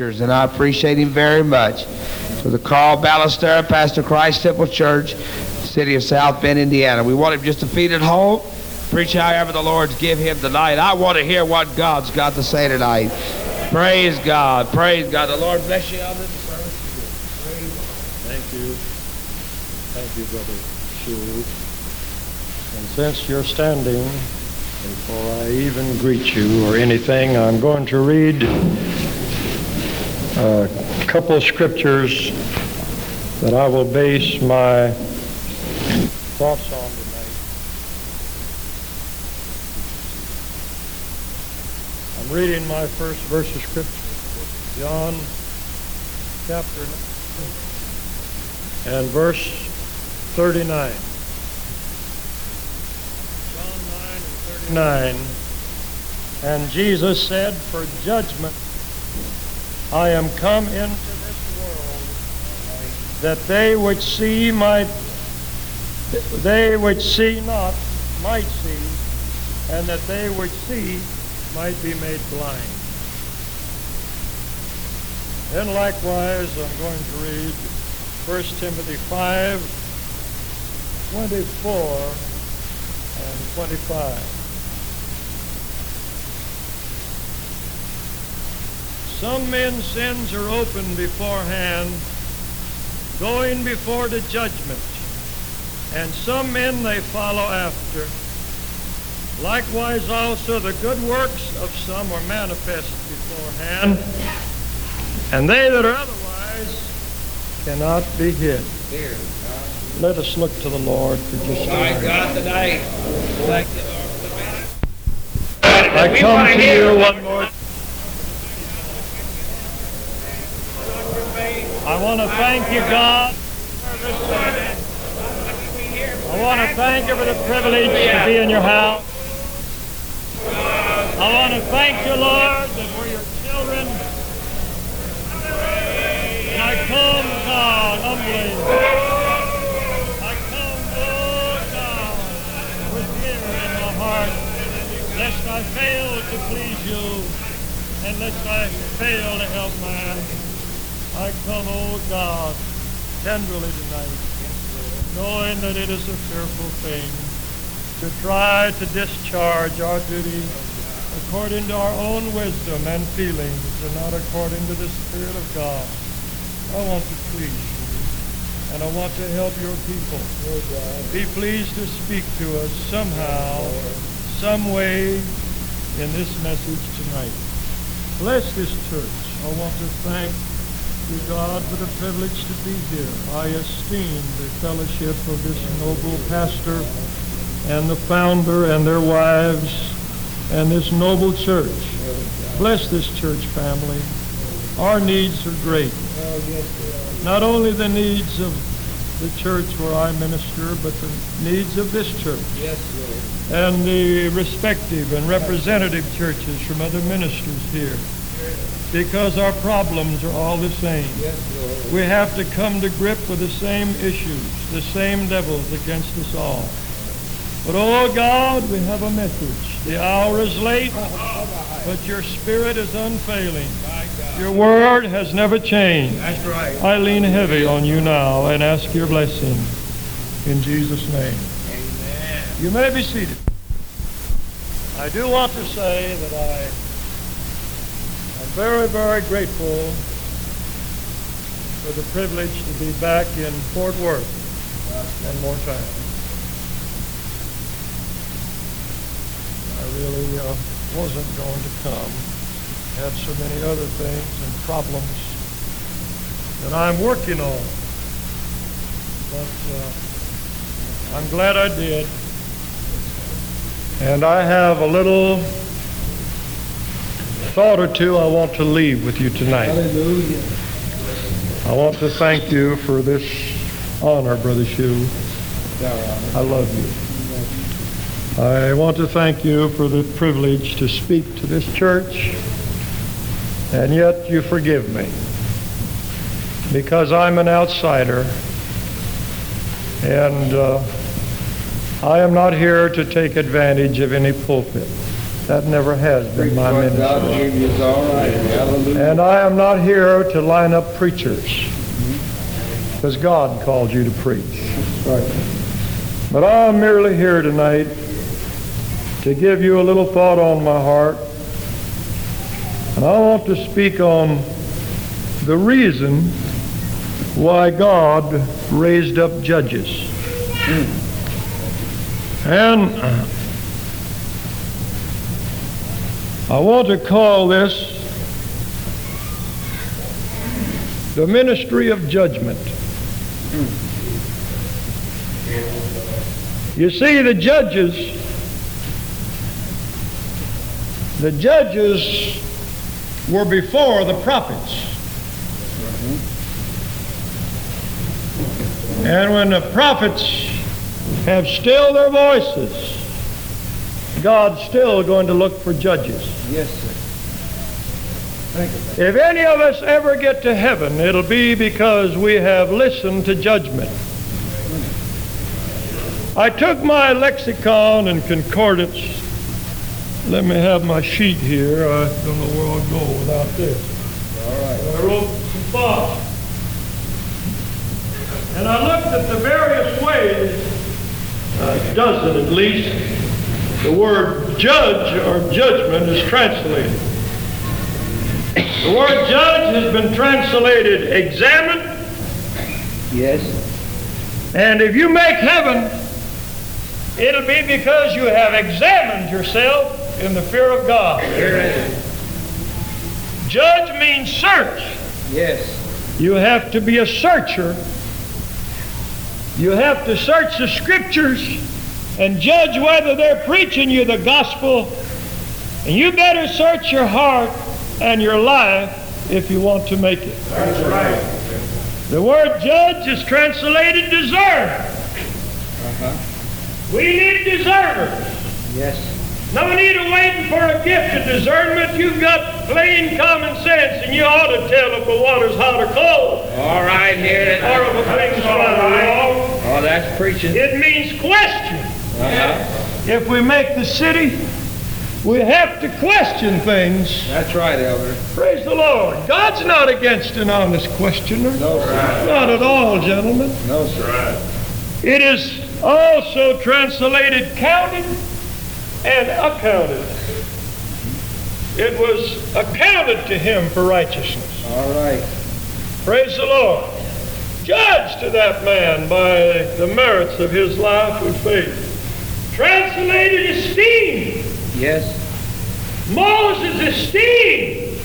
and I appreciate him very much. For the Carl Ballestero, Pastor Christ Temple Church, city of South Bend, Indiana. We want him just to feed at home, preach however the Lord's give him tonight. I want to hear what God's got to say tonight. Praise God. Praise God. The Lord bless you on this service. Thank you. Thank you, Brother Shue. And since you're standing, before I even greet you or anything, I'm going to read a couple scriptures that I will base my thoughts on tonight. I'm reading my first verse of scripture, John chapter 9 and verse 39. John 9 and 39. And Jesus said, For judgment I am come into this world that they which see might they which see not might see, and that they which see might be made blind. Then likewise I'm going to read 1 Timothy 5, 24 and 25. Some men's sins are open beforehand, going before the judgment, and some men they follow after. Likewise also the good works of some are manifest beforehand, and they that are otherwise cannot be hid. Let us look to the Lord for just a moment. God, tonight. Thank you, Lord. I come wanna you one more I want to thank you, God. I want to thank you for the privilege to be in your house. I want to thank you, Lord, that we're your children. And I come, God, humbly. I come, oh God, with fear in my heart, lest I fail to please you, and lest I fail to help man. I come, oh God, tenderly tonight, knowing that it is a fearful thing to try to discharge our duty according to our own wisdom and feelings and not according to the Spirit of God. I want to please you, and I want to help your people. Be pleased to speak to us somehow, some way in this message tonight. Bless this church. I want to thank you, God, for the privilege to be here. I esteem the fellowship of this noble pastor and the founder and their wives and this noble church. Bless this church family. Our needs are great. Not only the needs of the church where I minister, but the needs of this church and the respective and representative churches from other ministers here because our problems are all the same. We have to come to grip with the same issues, the same devils against us all. But oh God, we have a message. The hour is late, but your spirit is unfailing. Your word has never changed. That's right. I lean heavy on you now and ask your blessing in Jesus' name. Amen. You may be seated. I do want to say that I very, very grateful for the privilege to be back in Fort Worth one more time. I really uh, wasn't going to come. Had so many other things and problems that I'm working on. But uh, I'm glad I did. And I have a little thought or two I want to leave with you tonight. Hallelujah. I want to thank you for this honor, Brother Shue. I love you. I want to thank you for the privilege to speak to this church, and yet you forgive me because I'm an outsider, and uh, I am not here to take advantage of any pulpit. That never has been my ministry. gave you is all right. Hallelujah. And I am not here to line up preachers, because God called you to preach. But I'm merely here tonight to give you a little thought on my heart. And I want to speak on the reason why God raised up judges. Hmm. And I want to call this the ministry of judgment. You see, the judges, the judges were before the prophets. And when the prophets have stilled their voices, God's still going to look for judges. Yes, sir. If any of us ever get to heaven, it'll be because we have listened to judgment. I took my lexicon and concordance. Let me have my sheet here. I don't know where I'll go without this. All right. I wrote some thoughts. And I looked at the various ways, a dozen at least, the word judge or judgment is translated. The word judge has been translated examine, Yes. and if you make heaven, it'll be because you have examined yourself in the fear of God. Judge means search. Yes. You have to be a searcher. You have to search the scriptures and judge whether they're preaching you the gospel. And you better search your heart and your life if you want to make it. That's right. The word judge is translated discern. Uh-huh. We need discerners. Yes. No need of waiting for a gift of discernment. You've got plain common sense, and you ought to tell if the water's hot or cold, All right, here it or if a thing's right or wrong. Oh, that's preaching. It means question. If we make the city, we have to question things. That's right, Elder. Praise the Lord. God's not against an honest questioner. No, sir. Not at all, gentlemen. No, sir. It is also translated counted and accounted. It was accounted to him for righteousness. All right. Praise the Lord. Judge to that man by the merits of his life with faith. Translated esteem. Yes. Moses esteemed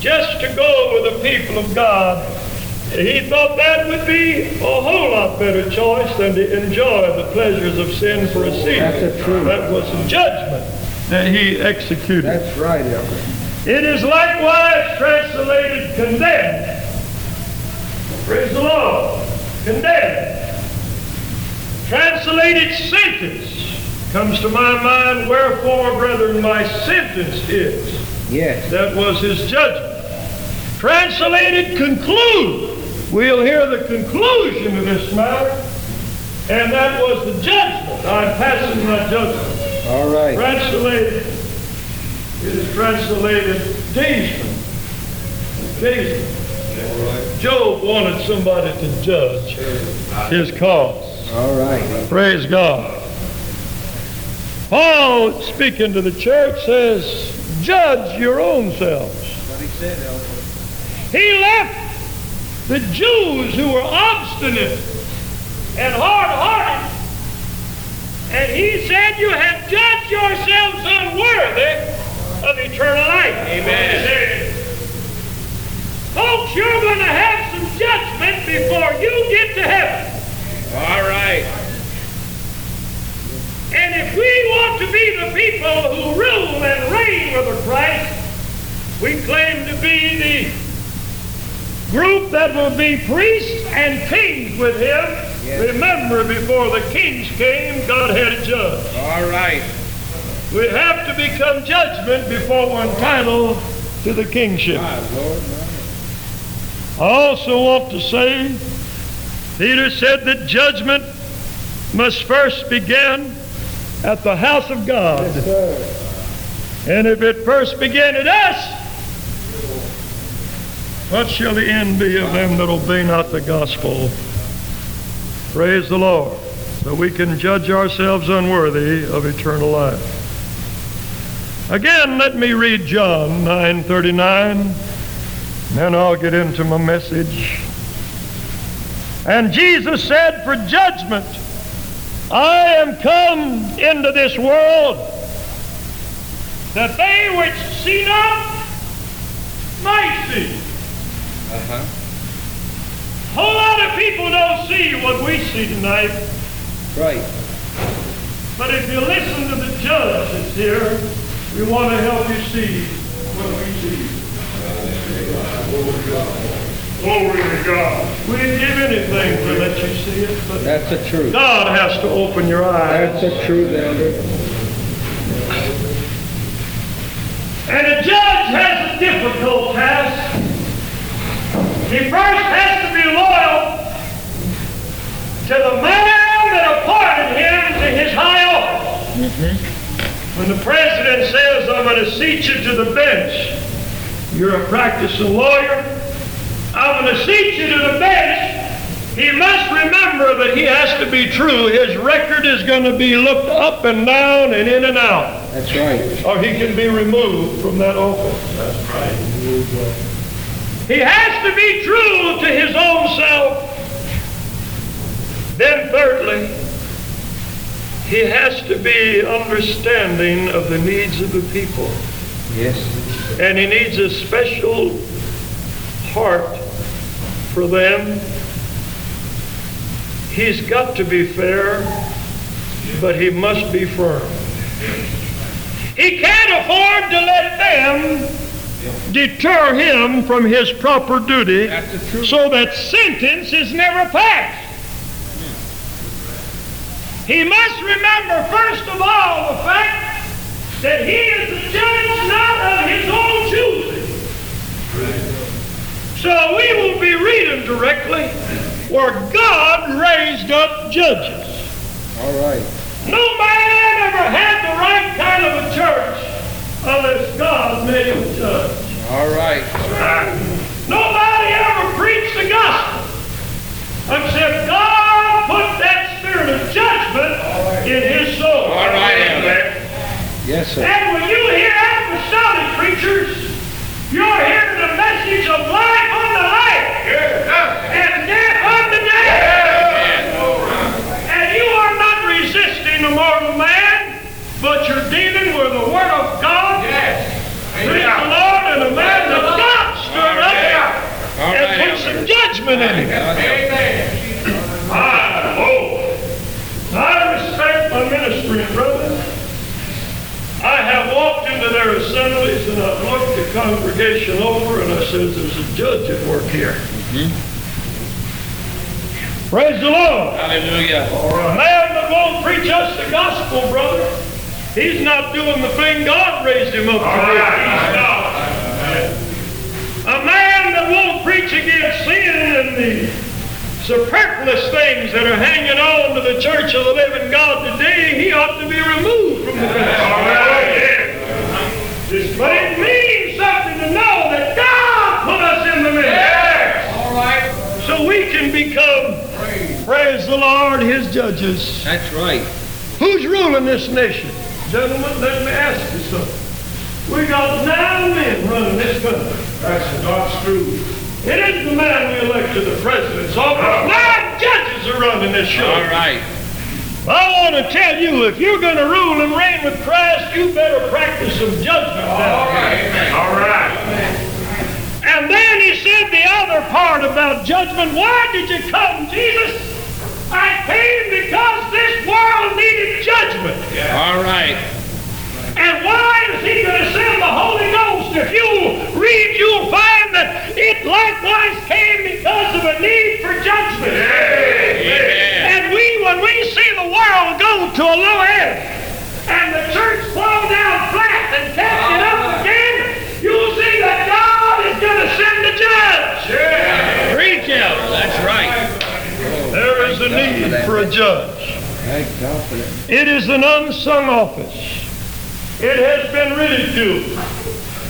just to go with the people of God. He thought that would be a whole lot better choice than to enjoy the pleasures of sin for a season. That's truth. That was a judgment that he executed. That's right, Elder. It is likewise translated condemned. Praise the Lord. Condemned. Translated sentence. Comes to my mind, wherefore, brethren, my sentence is. Yes. That was his judgment. Translated conclude. We'll hear the conclusion of this matter. And that was the judgment. I'm passing my judgment. All right. Translated, it is translated Daysman. Daysman. Job wanted somebody to judge his cause. All right. Praise God. Paul, speaking to the church, says, judge your own selves. What he said. He left the Jews who were obstinate and hard-hearted. And he said, you have judged yourselves unworthy of eternal life. Amen. Folks, you're going to have some judgment before you get to heaven. All right. And if we want to be the people who rule and reign with Christ, we claim to be the group that will be priests and kings with him. Yes. Remember, before the kings came, God had a judge. All right. We have to become judgment before we're entitled to the kingship. My Lord. I also want to say, Peter said that judgment must first begin at the house of God. And if it first began at us, what shall the end be of them that obey not the gospel? Praise the Lord. So we can judge ourselves unworthy of eternal life. Again, let me read John 9:39. Then I'll get into my message. And Jesus said, For judgment I am come into this world, that they which see not might see. Uh-huh. whole lot of people don't see what we see tonight. Right. But if you listen to the judge that's here, we want to help you see what we see. Glory to God. We didn't give anything to let you see it, but That's the truth. God has to open your eyes. That's the truth, Elder. And a judge has a difficult task. He first has to be loyal to the man that appointed him to his high office. Mm-hmm. When the president says, I'm going to seat you to the bench, you're a practicing lawyer, I'm going to seat you to the bench, he must remember that he has to be true. His record is going to be looked up and down and in and out That's right. or he can be removed from that office. That's right. He has to be true to his own self. Then thirdly, he has to be understanding of the needs of the people. Yes. And he needs a special heart for them. He's got to be fair, but he must be firm. He can't afford to let them deter him from his proper duty That's the truth. so that sentence is never passed. He must remember, first of all, the fact that he is the judge not of his own choosing. So we will be reading directly where God raised up judges. All right. No man ever had the right kind of a church unless God made him a judge. All right. Nobody ever preached the gospel except God put that spirit of judgment in his soul. All right, Elder. Yes, sir. And when you hear apostolic preachers, you're hearing the message of life and death unto death. And you are not resisting the mortal man, but you're dealing with the Word of God. Praise the Lord, and the man that God stirred up All and right, put some Elder. judgment in him. I, oh, I respect my ministry, brother. I have walked into their assemblies and I've looked the congregation over and I said, there's a judge at work here. Mm-hmm. Praise the Lord. Hallelujah. Or A man that won't preach us the gospel, brother, he's not doing the thing God raised him up to do. He's not. A man that won't preach against sin and the superfluous things that are hanging on to the church of the living God today, he ought to be removed from the church. gospel. But it means something to know that God put us in the middle. All right. So we can become, praise the Lord, his judges. That's right. Who's ruling this nation? Gentlemen, let me ask you something. We got nine men running this country. That's God's truth. It isn't the man we elect to the president's office. Nine judges are running this show. All right. I want to tell you, if you're going to rule and reign with Christ, you better practice some judgment. All right. All right. And then he said the other part about judgment. Why did you come, Jesus? I came because this world needed judgment. All right. And why is he going to send the Holy Ghost? If you read, you'll find that it likewise came because of a need for judgment. Amen. And we, when we see the world go to a low end, and the church fall down flat and catch it up Preach out. That's right. There is a need for a judge. Thank God for that. It is an unsung office. it has been ridiculed.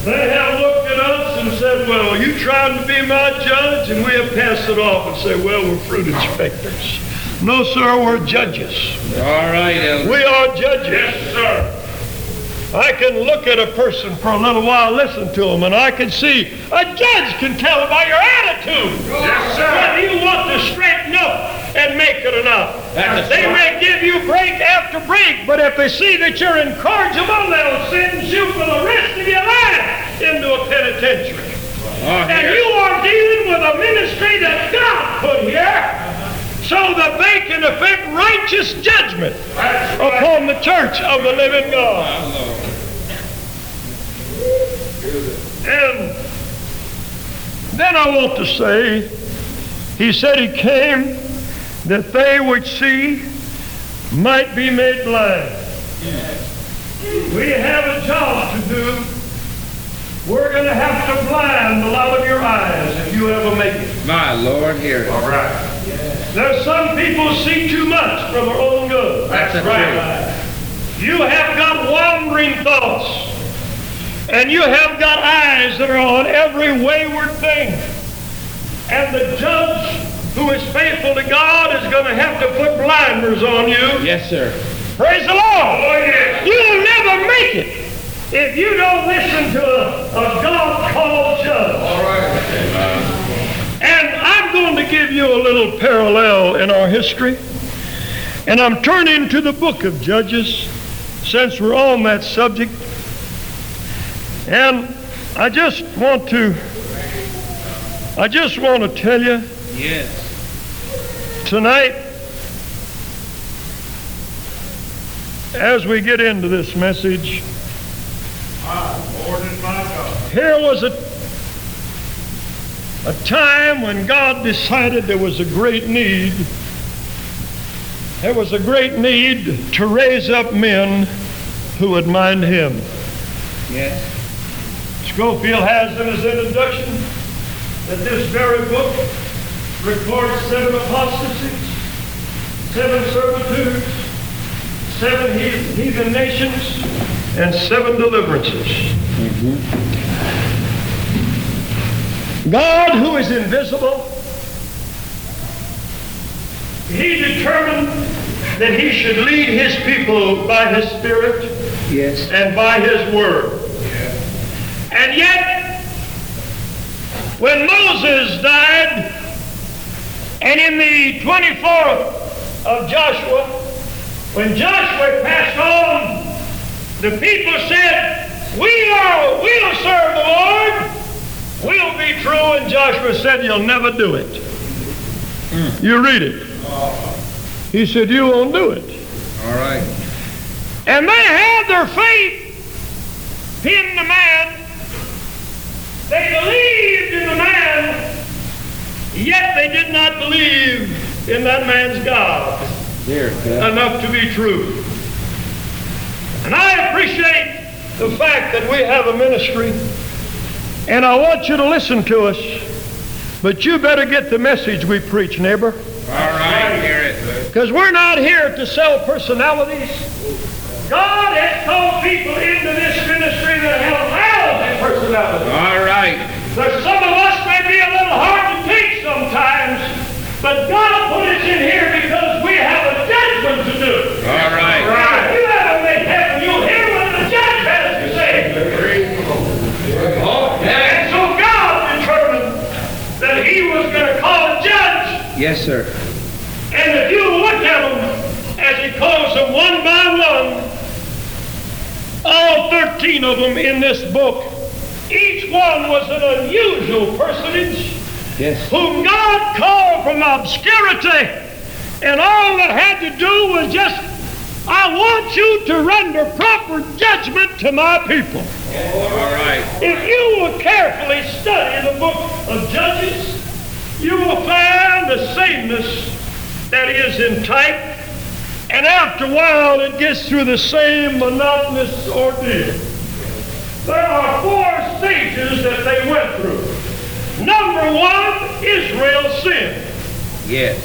They have looked at us and said, well, you trying to be my judge? And we have passed it off and say, well, we're fruit inspectors. No, sir, we're judges. All right, Elder. We are judges. Yes, sir. I can look at a person for a little while, listen to them, and I can see a judge can tell by your attitude. Yes, sir. Whether you want to straighten up and make it enough. That's they right. may give you break after break, but if they see that you're incorrigible, they'll sentence you for the rest of your life into a penitentiary. Oh, And you are dealing with a ministry that God put here so that they can effect righteous judgment upon the church of the living God. And then I want to say, he said he came that they which see might be made blind. We have a job to do. We're going to have to blind a lot of your eyes if you ever make it. My Lord, hear it. All right. There's some people see too much for their own good. That's the You have got wandering thoughts. And you have got eyes that are on every wayward thing. And the judge who is faithful to God is going to have to put blinders on you. Yes, sir. Praise the Lord. Oh, You'll never make it if you don't listen to a, a God-called judge. All right. I'm going to give you a little parallel in our history. And I'm turning to the book of Judges since we're on that subject. And I just want to I just want to tell you Yes. tonight as we get into this message ah, Lord and my God. here was a a time when God decided there was a great need. There was a great need to raise up men who would mind Him. Yes. Scofield has in his introduction that this very book records seven apostasies, seven servitudes, seven heathen nations, and seven deliverances. Mm-hmm. God, who is invisible, he determined that he should lead his people by his Spirit Yes. and by his word. And yet, when Moses died, and in the 24th of Joshua, when Joshua passed on, the people said, we are, we'll serve the Lord. We'll be true. And Joshua said, you'll never do it. Hmm. You read it. He said, you won't do it. All right. And they had their faith in the man. They believed in the man, yet they did not believe in that man's God. enough to be true. And I appreciate the fact that we have a ministry, and I want you to listen to us, but you better get the message we preach, neighbor. All right, hear it. Because we're not here to sell personalities. God has called people into this ministry that have lousy personalities. All right. There's some of us may be a little hard to take sometimes, but God put us in here because we have a judgment to do. All right. If you Yes, sir. and if you look at them as he calls them one by one, all 13 of them in this book, each one was an unusual personage Yes. whom God called from obscurity. And all that had to do was just, I want you to render proper judgment to my people. All right. If you will carefully study the book of Judges, you will find the sameness that is in type. And after a while, it gets through the same monotonous ordeal. There are four stages that they went through. Number one, Israel sinned. Yes.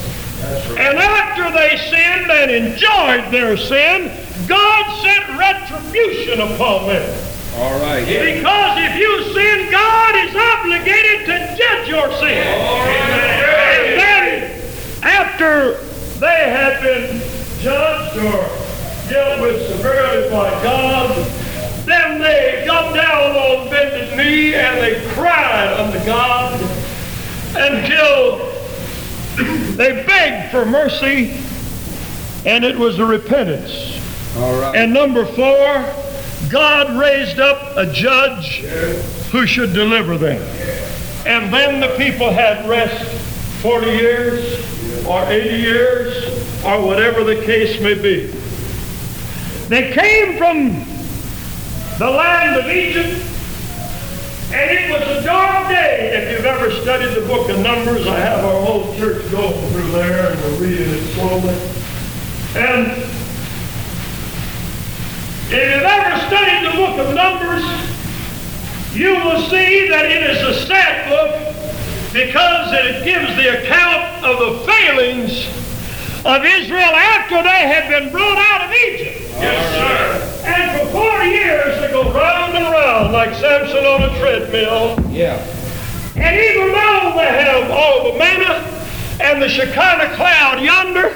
Right. And after they sinned and enjoyed their sin, God sent retribution upon them. All right. Because if you sin, God is obligated to judge your sin. And then, after they had been judged or dealt with severely by God, then they got down on bended knee and they cried unto God until they begged for mercy, and it was a repentance. All right. And number four, God raised up a judge who should deliver them. And then the people had rest 40 years or 80 years or whatever the case may be. They came from the land of Egypt and it was a dark day. If you've ever studied the book of Numbers, I have our whole church going through there and we're reading it slowly. And if you've ever studied the book of Numbers, you will see that it is a sad book because it gives the account of the failings of Israel after they had been brought out of Egypt. Yes, sir. And for 40 years they go round and round like Samson on a treadmill. Yeah. And even though they have all the manna and the Shekinah cloud yonder,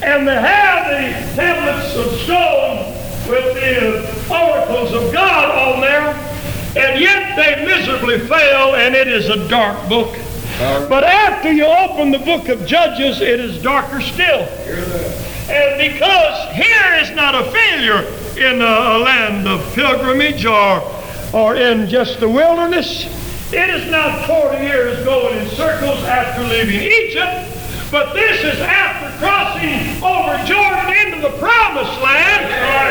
and they have the tablets of stone with the oracles of God on there, and yet they miserably fail, and it is a dark book. But after you open the book of Judges, it is darker still. And because here is not a failure in a, a land of pilgrimage or, or in just the wilderness, it is not 40 years going in circles after leaving Egypt, but this is after crossing over Jordan into the promised land.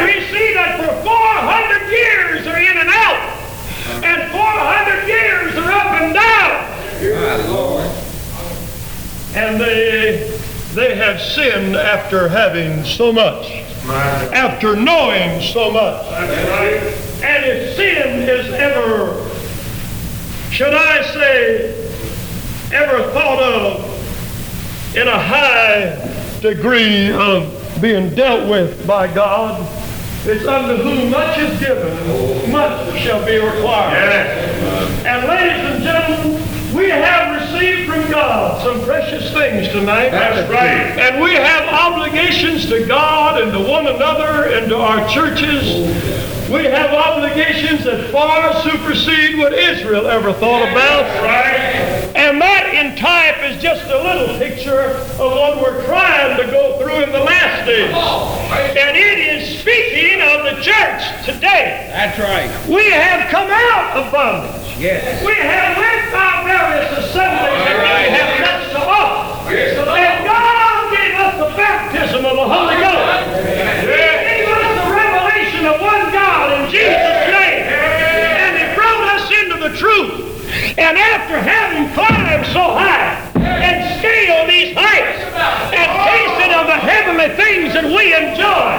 We see that for 400 years they're in and out, and 400 years they're up and down. My Lord. And they, they have sinned after having so much, after knowing so much. And if sin is ever, should I say, ever thought of in a high degree of being dealt with by God, it's unto whom much is given, much shall be required. Yes. And ladies and gentlemen, we have received from God some precious things tonight. That's right. And we have obligations to God and to one another and to our churches. We have obligations that far supersede what Israel ever thought about. And that in type is just a little picture of what we're trying to go through in the last days. And it is speaking of the church today. That's right. We have come out of bondage. Yes. We have went by various assemblies and we have touched the office. And God gave us the baptism of the Holy Ghost. He gave us the revelation of one God in Jesus' name. And He brought us into the truth. And after having climbed so high and scaled these heights and tasted of the heavenly things that we enjoy,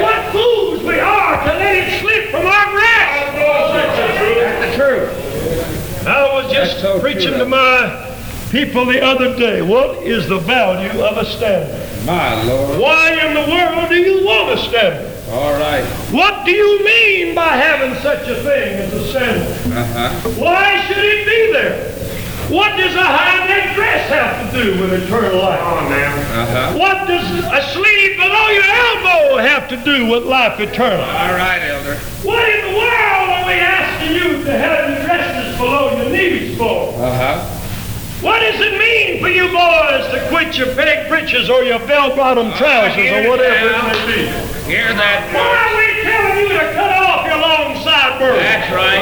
what fools we are to let it slip from our grasp. That's the truth. I was just so preaching true. to my people the other day. What is the value of a standard? My Lord. Why in the world do you want a standard? All right. What do you mean by having such a thing as a standard? Uh-huh. Why should it be there? What does a high neck dress have to do with eternal life? Uh-huh. What does a sleeve below your elbow have to do with life eternal? All right, Elder. What in the world are we asking you to have your dresses below your knees for? Uh-huh. What does it mean for you boys to quit your peg breeches or your bell-bottom trousers or whatever it may be? Hear that? Why are we telling you to cut off your long sideburns? That's right.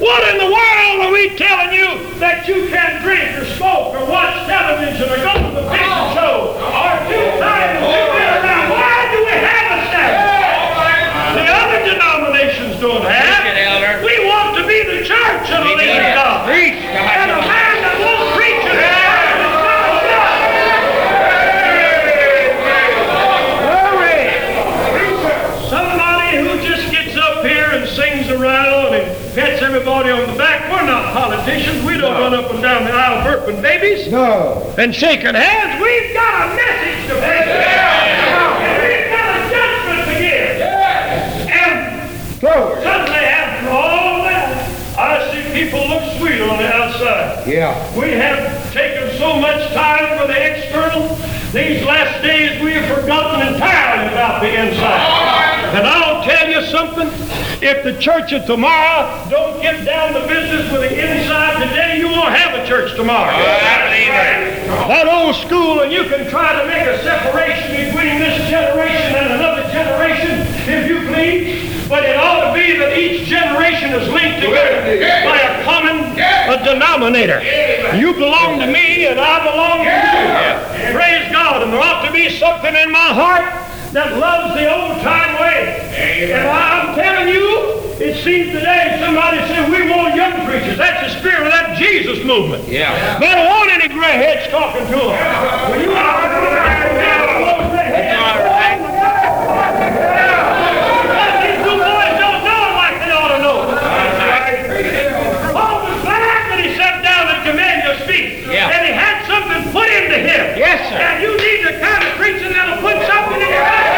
What in the world are we telling you that you can drink or smoke or watch television or go to the fishing oh. show or do time and do that around? Why do we have a Sabbath? The other denominations don't have. It, We want to be the church of the living God. Preach, God. everybody on the back. We're not politicians. We don't no. run up and down the aisle burping babies. No. And shaking hands. We've got a message to bring. Yeah. We've got a judgment to give. Yes. And Go. suddenly, after all that, I see people look sweet on the outside. Yeah. We have taken so much time for the external. These last days, we have forgotten entirely about the inside. And I'll tell you something. If the church of tomorrow don't get down to business with the inside today, you won't have a church tomorrow. That old school, and you can try to make a separation between this generation and another generation, if you please. But it ought to be that each generation is linked together by a common a denominator. You belong to me, and I belong to you. Praise God. And there ought to be something in my heart that loves the old time way. And I'm telling you, it seems today somebody said we want young preachers. That's the spirit of that Jesus movement. Yeah. They don't want any gray heads talking to them. When you these two boys don't know it like they ought to know it. Paul was glad that he sat down and commanded your speech. Yeah. And he had something put into him. Yes, sir. And you need the kind of preaching that'll put something in your head.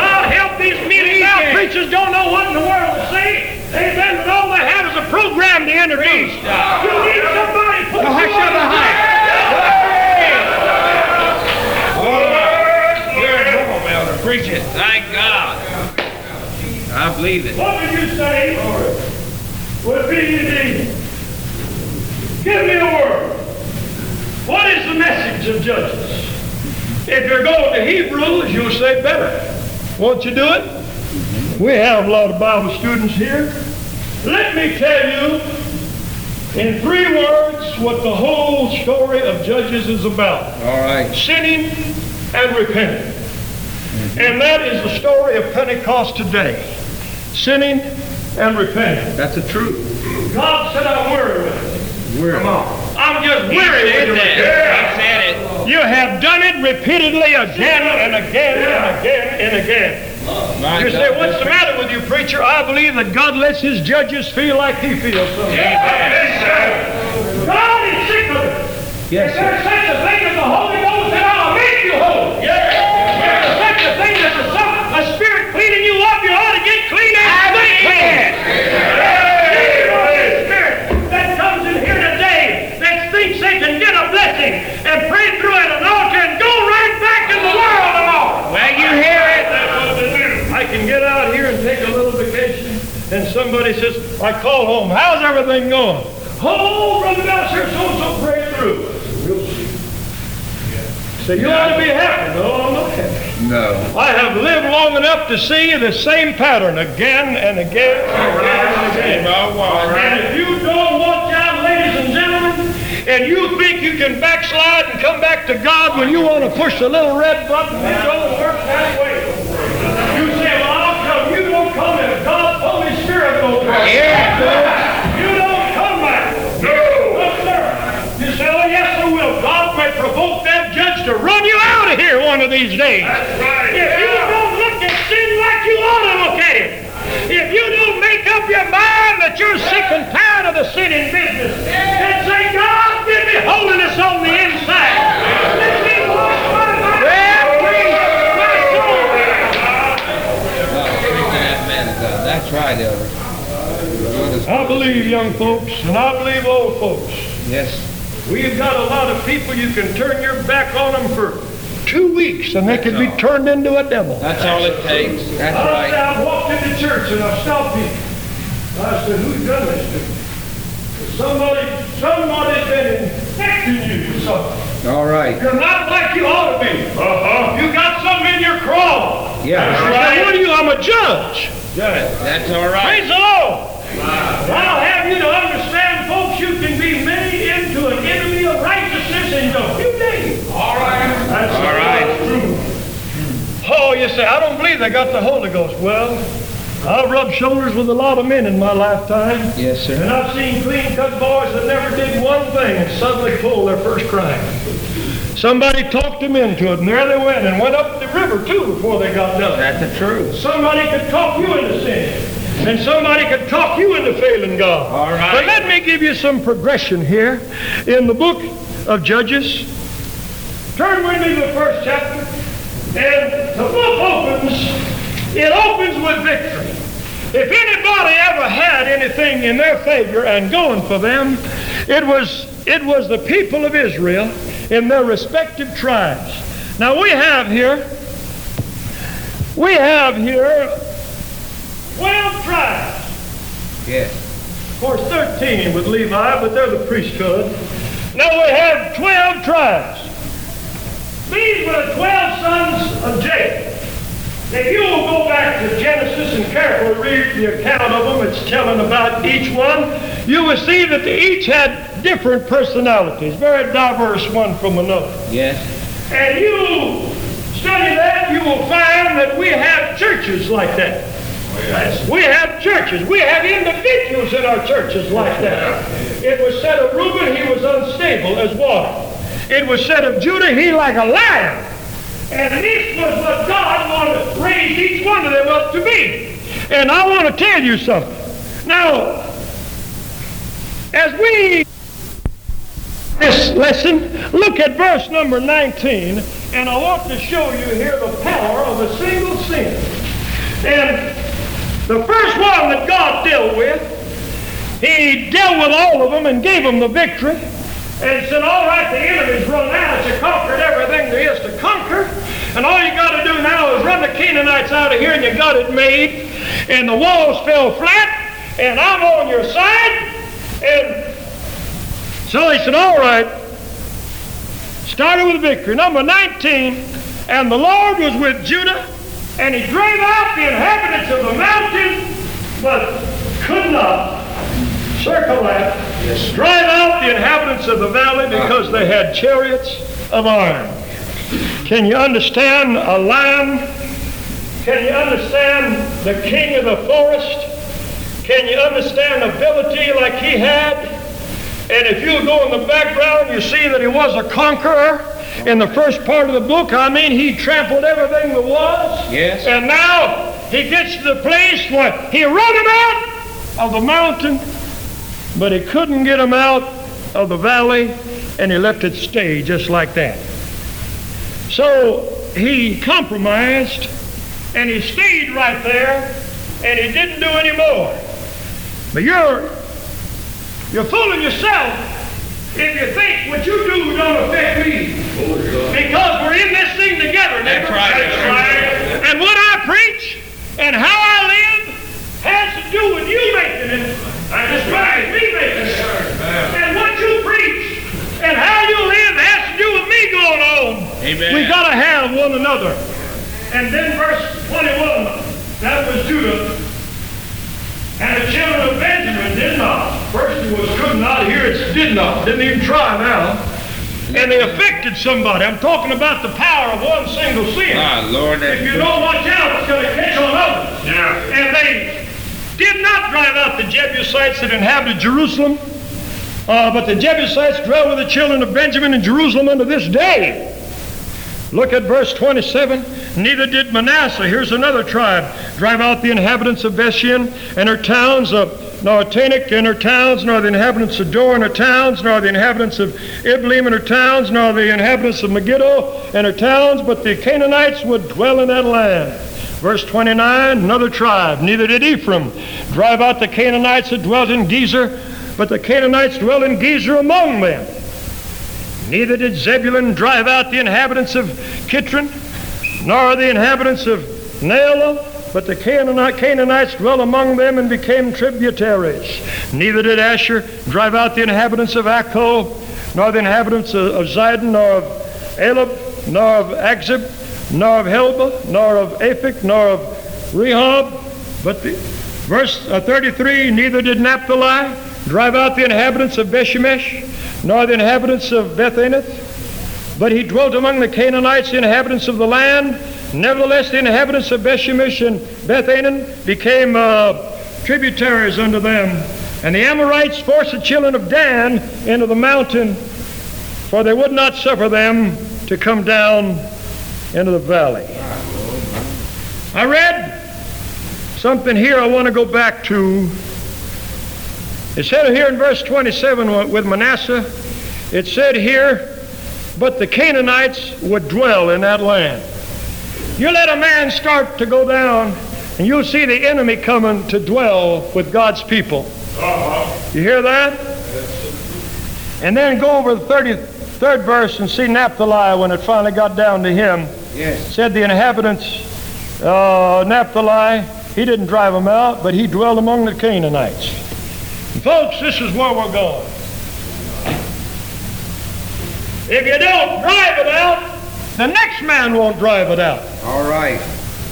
God help these meeting now preachers don't know what in the world to say. Amen. But all they have is a program to introduce. You need somebody to put Now, hush you on your the behind. track. Come on, Elder. Preach it. Thank God. I believe it. What would you say? Would be the give me a word. What is the message of Judges? If you're going to Hebrews, you'll say better. Won't you do it? We have a lot of Bible students here. Let me tell you in three words what the whole story of Judges is about All right. sinning and repenting. And that is the story of Pentecost today. Sinning and repenting. That's the truth. God said, I'm weary with it. We're Come on. I'm just weary with said it. that. He said it. You have done it repeatedly again and again and again and again. My You God. say, what's the matter with you, preacher? I believe that God lets his judges feel like he feels sometimes. God is sick of it. Yes, If there's such a thing as the Holy Ghost, then I'll make you holy. If there's such a thing as a, some- a spirit cleaning you up, you ought to get clean and stay clean. Spirit that comes in here today that thinks they can get a blessing and pray through at an altar and go right back in the world tomorrow. Well, you hear it. That's what they do. I can get out here and take a little vacation, and somebody says, I call home, how's everything going? Oh, Brother Belcher, so-so pray through. We'll see. So you ought to be happy. No, happy. No. I have lived long enough to see the same pattern again and again and again and again. And if you don't watch out, ladies and gentlemen, and you think you can backslide and come back to God when you want to push the little red button, it don't work that way. You say, well, I'll come. You don't come if God's Holy Spirit goes back. Yeah. You don't come back. To run you out of here one of these days. That's right. If you don't look at sin like you ought to look at it, if you don't make up your mind that you're sick and tired of the sinning business, and say, God, give me holiness on the inside. Let me wash my mind. My soul. That's right, Elder. I believe young folks, and I believe old folks. Yes. We've got a lot of people you can turn your back on them for two weeks, and they can be turned into a devil. That's all it takes. That's I, right. I walked into church and I stopped people. I said, "Who's done this to me?" Somebody, somebody's been infecting you with something. All right. You're not like you ought to be. Uh-huh. You got something in your craw. Yeah. Now, what are you? I'm a judge. Judge. That's all right. Praise the Lord. I'll have you to understand, folks, you can be made into an enemy of righteousness in a few days. All right. That's All right. Oh, you say, I don't believe they got the Holy Ghost. Well, I've rubbed shoulders with a lot of men in my lifetime. Yes, sir. And. I've seen clean-cut boys that never did one thing and suddenly pulled their first crime. Somebody talked them into it, and there they went, and went up the river, too, before they got done. That's the truth. Somebody could talk you into sin. And somebody could talk you into failing God. All right. But let me give you some progression here. In the book of Judges, turn with me to the first chapter. And the book opens, it opens with victory. If anybody ever had anything in their favor and going for them, it was, it was the people of Israel in their respective tribes. Now we have here, we have here 12 tribes. Yes. Of course, 13 with Levi, but they're the priesthood. Now we have 12 tribes. These were the 12 sons of Jacob. If you will go back to Genesis and carefully read the account of them, it's telling about each one, you will see that they each had different personalities, very diverse one from another. Yes. And you study that, you will find that we have churches like that. Yes. We have churches. We have individuals in our churches like that. It was said of Reuben, he was unstable as water. It was said of Judah, he like a lion. And this was what God wanted to raise each one of them up to be. And I want to tell you something. Now, as we this lesson, look at verse number 19, and I want to show you here the power of a single sin. And the first one that God dealt with, he dealt with all of them and gave them the victory and said, all right, the enemy's run out. You conquered everything there is to conquer. And all you got to do now is run the Canaanites out of here and you got it made. And the walls fell flat and I'm on your side. And so he said, all right. Started with victory. Number 19, and the Lord was with Judah, and he drove out the inhabitants of the mountain, but could not circle that, drive out the inhabitants of the valley because they had chariots of iron. Can you understand a lion? Can you understand the king of the forest? Can you understand ability like he had? And if you go in the background, you see that he was a conqueror. In the first part of the book, I mean, he trampled everything there was. Yes. And now he gets to the place where he run him out of the mountain, but he couldn't get him out of the valley, and he left it stay just like that. So he compromised, and he stayed right there, and he didn't do any more. But you're you're fooling yourself if you think what you do don't affect me. Because we're in this thing together, neighbor. That's right. That's right. And what I preach and how I live has to do with you making it. That's right. Me making it. And what you preach and how you live has to do with me going on. Amen. We got to have one another. And then verse 21, that was Judah. And the children of Benjamin did not. First it was could not, here it's did not. Didn't even try now. And they affected somebody. I'm talking about the power of one single sin. Ah, Lord, If you don't watch out, it's going to catch on others. Yeah. And they did not drive out the Jebusites that inhabited Jerusalem, uh, but the Jebusites dwell with the children of Benjamin in Jerusalem unto this day. Look at verse 27. Neither did Manasseh, here's another tribe, drive out the inhabitants of Bethshean and her towns, of Taanach and her towns, nor the inhabitants of Dor and her towns, nor the inhabitants of Ibleam and her towns, nor the inhabitants of Megiddo and her towns, but the Canaanites would dwell in that land. Verse 29, another tribe. Neither did Ephraim drive out the Canaanites that dwelt in Gezer, but the Canaanites dwell in Gezer among them. Neither did Zebulun drive out the inhabitants of Kitron, nor the inhabitants of Naelah, but the Canaanite- Canaanites dwell among them and became tributaries. Neither did Asher drive out the inhabitants of Akko, nor the inhabitants of, of Zidon, nor of Ahlab, nor of Achzib, nor of Helba, nor of Aphek, nor of Rehob. But the, verse uh, 33, neither did Naphtali drive out the inhabitants of Bethshemesh, nor the inhabitants of Bethanath, but he dwelt among the Canaanites, the inhabitants of the land. Nevertheless, the inhabitants of Bethshemesh and Bethanath became uh, tributaries unto them. And the Amorites forced the children of Dan into the mountain, for they would not suffer them to come down into the valley. I read something here I want to go back to. It said here in verse 27 with Manasseh, it said here, but the Canaanites would dwell in that land. You let a man start to go down And you'll see the enemy coming to dwell with God's people. You hear that? And then go over the 33rd verse and see Naphtali when it finally got down to him. Yes. Said the inhabitants, uh, Naphtali, he didn't drive them out, but he dwelled among the Canaanites. And folks, this is where we're going. If you don't drive it out, the next man won't drive it out. All right.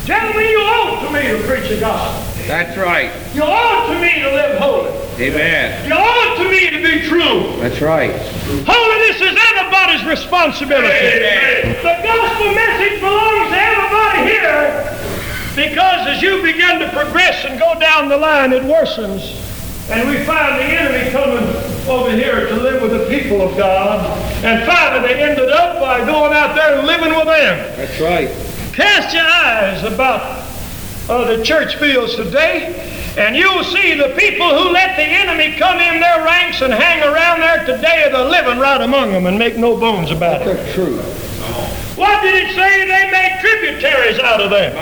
Gentlemen, you owe to me to preach the gospel. That's right. You owe to me to live holy. Amen. You owe to me to be true. That's right. Holiness is everybody's responsibility. The gospel message belongs to everybody here because as you begin to progress and go down the line, it worsens. And we find the enemy coming over here to live with the people of God. And finally, they ended up by going out there and living with them. That's right. Cast your eyes about uh, the church fields today, and you'll see the people who let the enemy come in their ranks and hang around there today are the living right among them and make no bones about it. That's true. What did it say? They made tributaries out of them.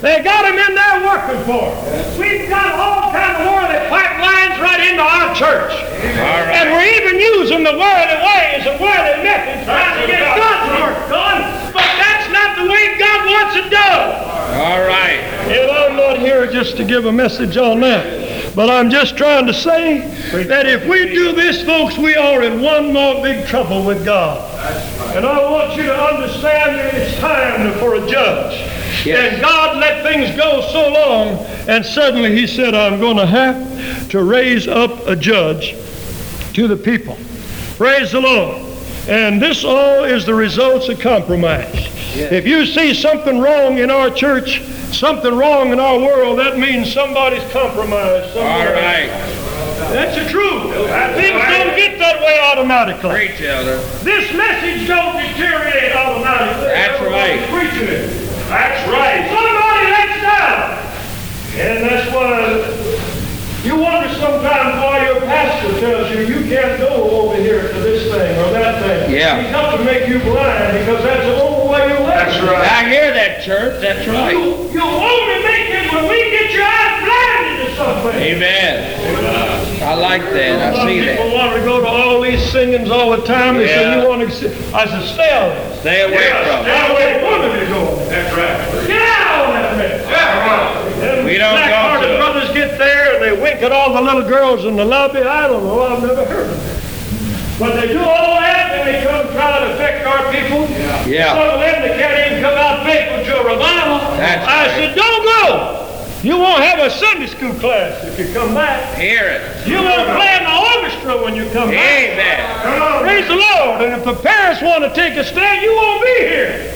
They got them in there working for them. We've got all kinds of worldly pipelines right into our church. All And right. we're even using the worldly ways and worldly methods trying to get God's work done. But that's not the way God wants it done. All right. And I'm not here just to give a message on that. But I'm just trying to say that if we do this, folks, we are in one more big trouble with God. And I want you to understand that it's time for a judge. Yes. And God let things go so long, and suddenly He said, I'm going to have to raise up a judge to the people. Praise the Lord. And this all is the results of compromise. If you see something wrong in our church, something wrong in our world, that means somebody's compromised. All somewhere. right. That's the truth. Things don't get that way automatically. Preach, Elder. This message don't deteriorate automatically. That's right. Preaching it. That's right. Somebody lets down. And that's why you wonder sometimes why your pastor tells you you can't go over here to this thing or that thing. Yeah. He comes to make you blind because that's the only way you live. That's right. I hear that, church. That's right. You, you only make it when we get your eyes blinded to something. Amen. I like that. I Some see people that. People want to go to all these singings all the time. They say, you want to see. I said, stay out of it. Stay away from it. Stay away from it. you. That's right. Get out on that man. Them We don't go black-hearted to it. brothers get there and they wink at all the little girls in the lobby. I don't know. I've never heard of it. But they do all that and they come try to affect our people. Yeah. Some of them, they can't even come out faithful to a revival. That's I right. said, don't go. You won't have a Sunday school class if you come back. Hear it. You won't play in the orchestra when you come back. Amen. Praise the Lord. And if the parents want to take a stand, you won't be here.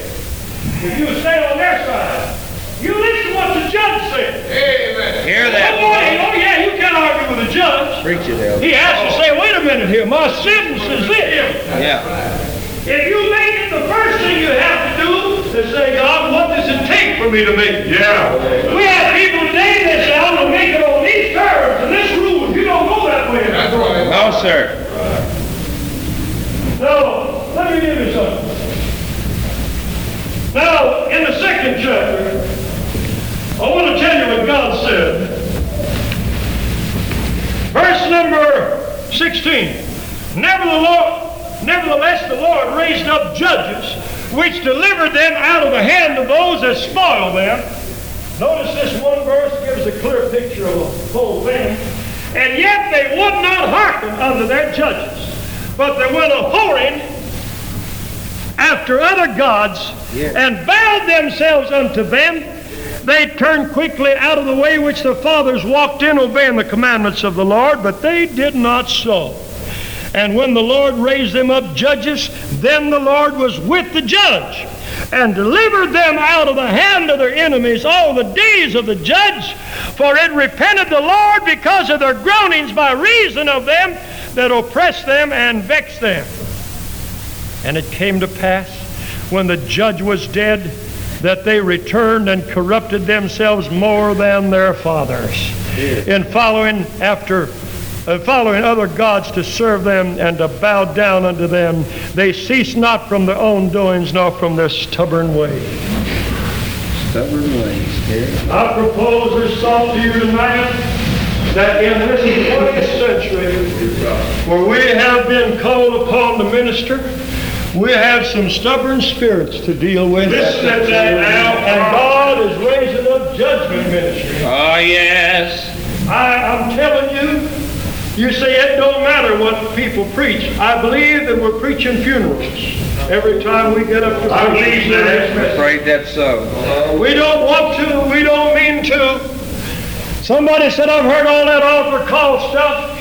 If you stay on their side. You listen to what the judge said. Amen. Hear Oh, boy, oh yeah, you can't argue with the judge. Preach it, Elder. He has to say, wait a minute here, my sentence is this. Yeah. If you make it, the first thing you have to do is say, God, what does it take for me to make it? Yeah. We have people today that say, I'm going to make it on these terms and this rule. You don't go that way. That's right. No, sir. Now, let me give you something. Now, in the second chapter, I want to tell you what God said. Verse number 16. Nevertheless, nevertheless, the Lord raised up judges, which delivered them out of the hand of those that spoiled them. Notice this one verse gives a clear picture of the whole thing. And yet they would not hearken unto their judges, but they went a whoring after other gods and bowed themselves unto them. They turned quickly out of the way which the fathers walked in, obeying the commandments of the Lord, but they did not so. And when the Lord raised them up judges, then the Lord was with the judge and delivered them out of the hand of their enemies all the days of the judge. For it repented the Lord because of their groanings by reason of them that oppressed them and vexed them. And it came to pass, when the judge was dead, that they returned and corrupted themselves more than their fathers, in following after uh, following other gods to serve them and to bow down unto them. They cease not from their own doings, nor from their stubborn ways. stubborn ways. Here. I propose this song to you tonight that in this 20th century, where we have been called upon to minister, we have some stubborn spirits to deal with. Listen to that now. And God is raising up judgment ministry. Oh, yes. I, I'm telling you, you say it don't matter what people preach. I believe that we're preaching funerals every time we get up to I believe that. I'm Afraid that's so. We don't want to, we don't mean to. Somebody said, I've heard all that altar call stuff.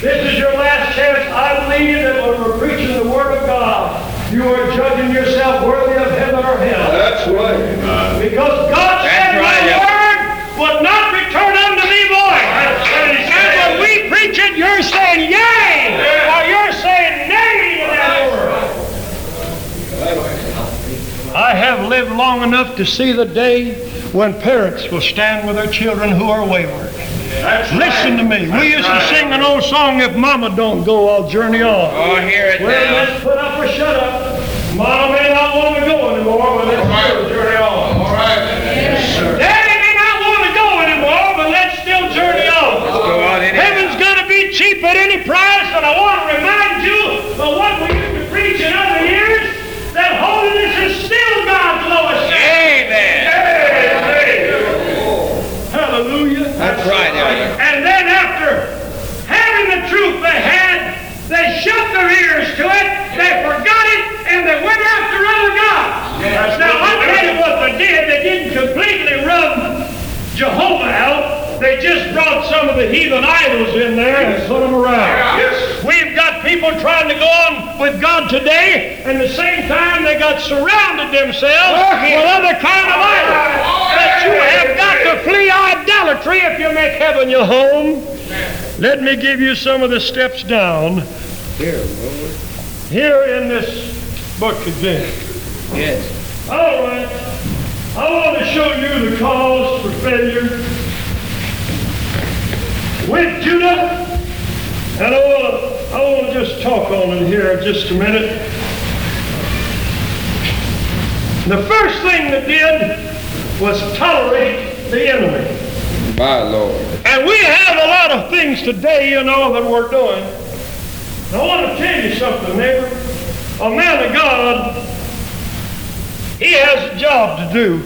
This is your last chance. I believe that when we're preaching the Word of God, you are judging yourself worthy of heaven or hell. That's right. Because God said, That's right, My yeah. word will not return unto me void. And when we preach it, you're saying yea, or you're saying nay to that word. I have lived long enough to see the day when parents will stand with their children who are wayward. Listen to me. We used to sing an old song, If Mama Don't Go, I'll Journey On. Oh, hear it Well, now. let's put up or shut up. Mama may not want to go anymore, but let's still journey on. All right. Daddy may not want to go anymore, but let's still journey on. Go on anyhow. Heaven's going to be cheap at any price, and I want to remind you of what we used to preach in other years, that holiness is still God's lowest standard. Amen. Hallelujah. That's right, Elder. And then after having the truth they had, they shut their ears to it, they forgot it, and they went after other gods. Now, I'll tell you what they did. They didn't completely run Jehovah out. They just brought some of the heathen idols in there and put them around. Yes. We've got people trying to go on with God today, and at the same time they got surrounded themselves with other kind of idols. But you have got to flee idolatry if you make heaven your home. Let me give you some of the steps down Here. Here in this book again. Yes. All right. I want to show you the cause for failure with Judah. And I want to, I want to just talk on it here just a minute. The first thing that did was tolerate the enemy. My Lord. And we have a lot of things today, you know, that we're doing. I want to tell you something, neighbor. A man of God, he has a job to do.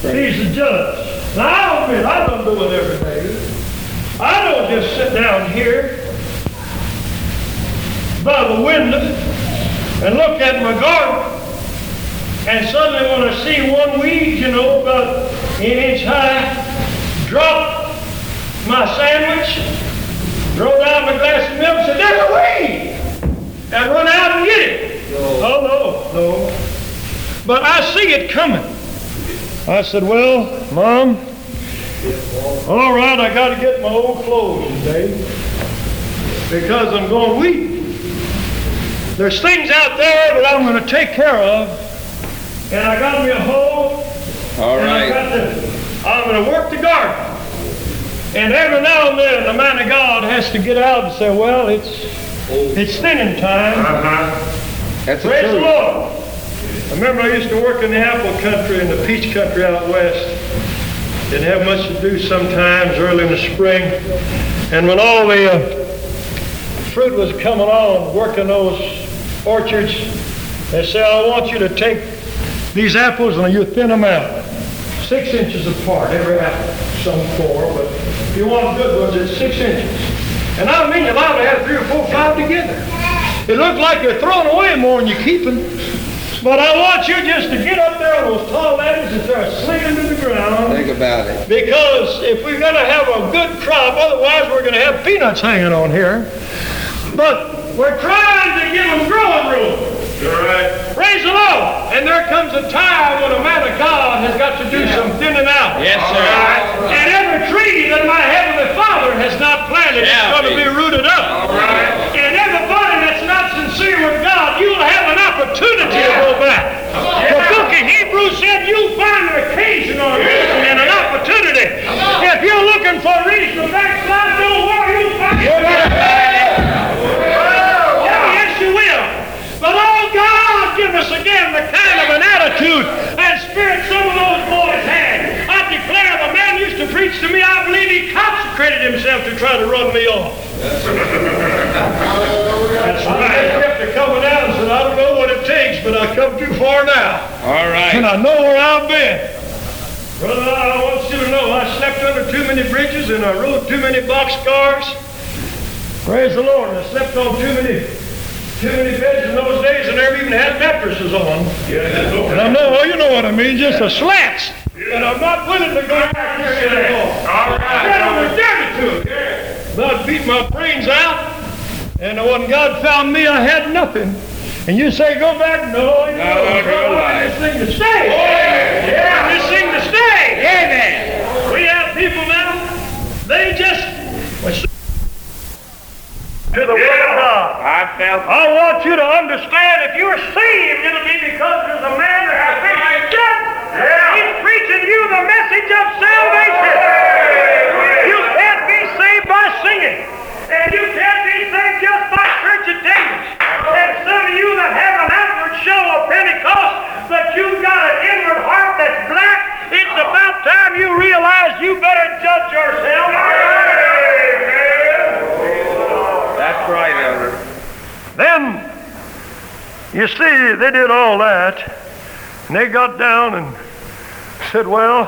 He's a judge. Now, I admit, I don't do it every day. I don't just sit down here by the window and look at my garden and suddenly when I see one weed, you know, about an inch high, drop my sandwich, throw down my glass of milk, say, there's a weed! And run out and get it. Oh, no, no. But I see it coming. I said, well, Mom, all right, I got to get my old clothes today because I'm going weed. There's things out there that I'm going to take care of, and I got me a hoe, All and I I'm going to work the garden. And every now and then, the man of God has to get out and say, well, it's, it's thinning time. That's the Praise the truth. Lord. I remember I used to work in the apple country and the peach country out west. Didn't have much to do sometimes early in the spring. And when all the uh, fruit was coming on, working those orchards, they said, I want you to take these apples and you thin them out. Six inches apart, every apple. Some four, but if you want good ones, it's six inches. And I mean, you're allowed to have three or four, five together. It looks like you're throwing away more than you're keeping. But I want you just to get up there on those tall ladders and start slinging to the ground. Think about it. Because if we're going to have a good crop, otherwise we're going to have peanuts hanging on here. But we're trying to give them growing room. You're right. Praise the Lord. And there comes a time when a man of God has got to do some thinning out. Yes, sir. And every tree that my heavenly Father has not planted is going to be rooted up. And everybody that's not sincere with God, you'll have an opportunity to go back. The book of Hebrews said you'll find an occasion or a reason and an opportunity. If you're looking for a reason to backslide, don't worry, you'll find it. understand the kind of an attitude and spirit some of those boys had. I declare the man used to preach to me, I believe he consecrated himself to try to run me off. That's right. I kept coming out and said, I don't know what it takes, but I've come too far now. All right. And I know where I've been. Brother, I want you to know I slept under too many bridges and I rode too many boxcars. Praise the Lord, I slept on too many too many beds in those days and never even had mattresses on. And I'm not, well, you know what I mean, just a slats. And I'm not willing to go back there anymore. All right. I was dirty to it. About beat my brains out. And when God found me, I had nothing. And you say, go back? No, you No, know, no, no. this thing to stay. Yeah, this thing to stay. Amen. We have people now, they just to the Word of God. I felt I want you to understand if you're saved, it'll be because there's a man that has been He's preaching you the message of salvation. You can't be saved by singing. And you can't be saved just by church attendance. And some of you that have an outward show of Pentecost, but you've got an inward heart that's black, it's about time you realize you better judge yourself. That's right, Elder. Then, you see, they did all that, and they got down and said, well,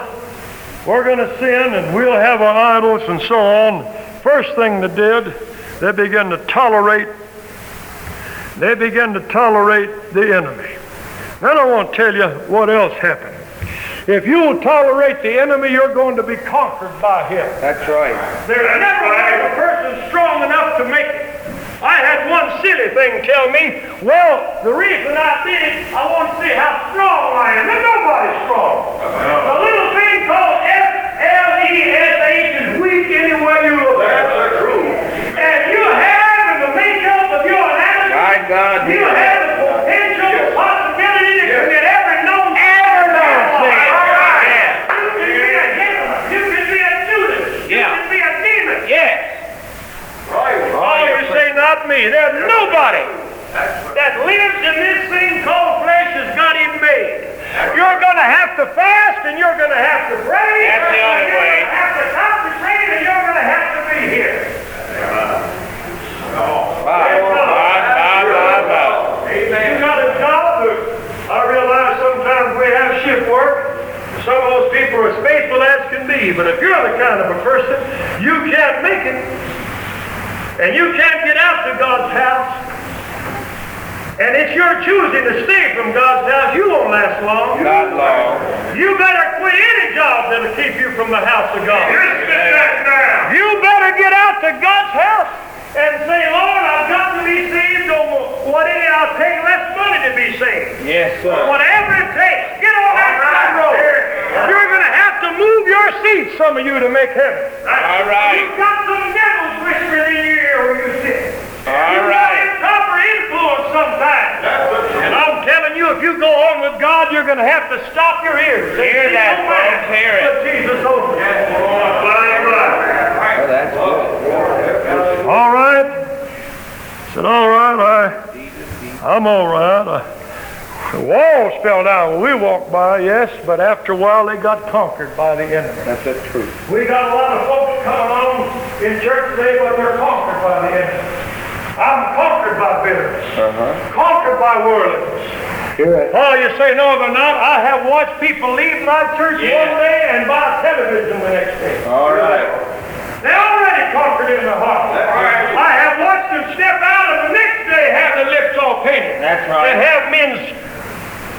we're going to sin and we'll have our idols and so on. First thing they did, they began to tolerate, they began to tolerate the enemy. Then I want to tell you what else happened. If you will tolerate the enemy, you're going to be conquered by him. That's right. There's never was a person strong enough to make. I had one silly thing tell me, well, the reason I did it, I want to see how strong I am. And nobody's strong. A little thing called F-L-E-S-H is weak anywhere you look. That's true. And you have in the makeup of your anatomy, My God. you have the potential possibility to commit every known ever known sin. You can be a Hitler. You can be a Judas. You Yeah. can be a demon. Yes. Oh, you say not me. There's nobody that lives in this thing called flesh as God He made. You're going to have to fast and you're going to have to pray. That's the only You're way. going to have to concentrate and you're going to have to be here. Bye. You got a job. I realize sometimes we have shift work. Some of those people are as faithful as can be. But if you're the kind of a person, you can't make it. And you can't get out to God's house. And it's your choosing to stay from God's house. You won't last long. Not long. You better quit any job that'll keep you from the house of God. You better get out to God's house and say, Lord, I've got to be saved. Or whatever, I'll take less money to be saved. Yes, sir. Whatever it takes, get on that side road. You're going to have to move your seat, some of you, to make heaven. All right. You've got some devils whispering in your ear where you sit. All You've right. got improper influence sometimes. And I'm telling you, if you go on with God, you're going to have to stop your ears. Hear that, No folks, hear it. Jesus over. Oh, that's good. All right. I said, all right, I, I'm all right. I, the walls fell down when we walked by, yes, but after a while they got conquered by the enemy. That's the truth. We got a lot of folks coming on in church today, but they're conquered by the enemy. I'm conquered by bitterness, Uh-huh. conquered by worldliness. Oh, you say no, they're not. I have watched people leave my church Yeah. one day and buy television the next day. All right. They're already conquered in the heart. right. I have watched them step out and the next their lips all painted. That's right. right. have men's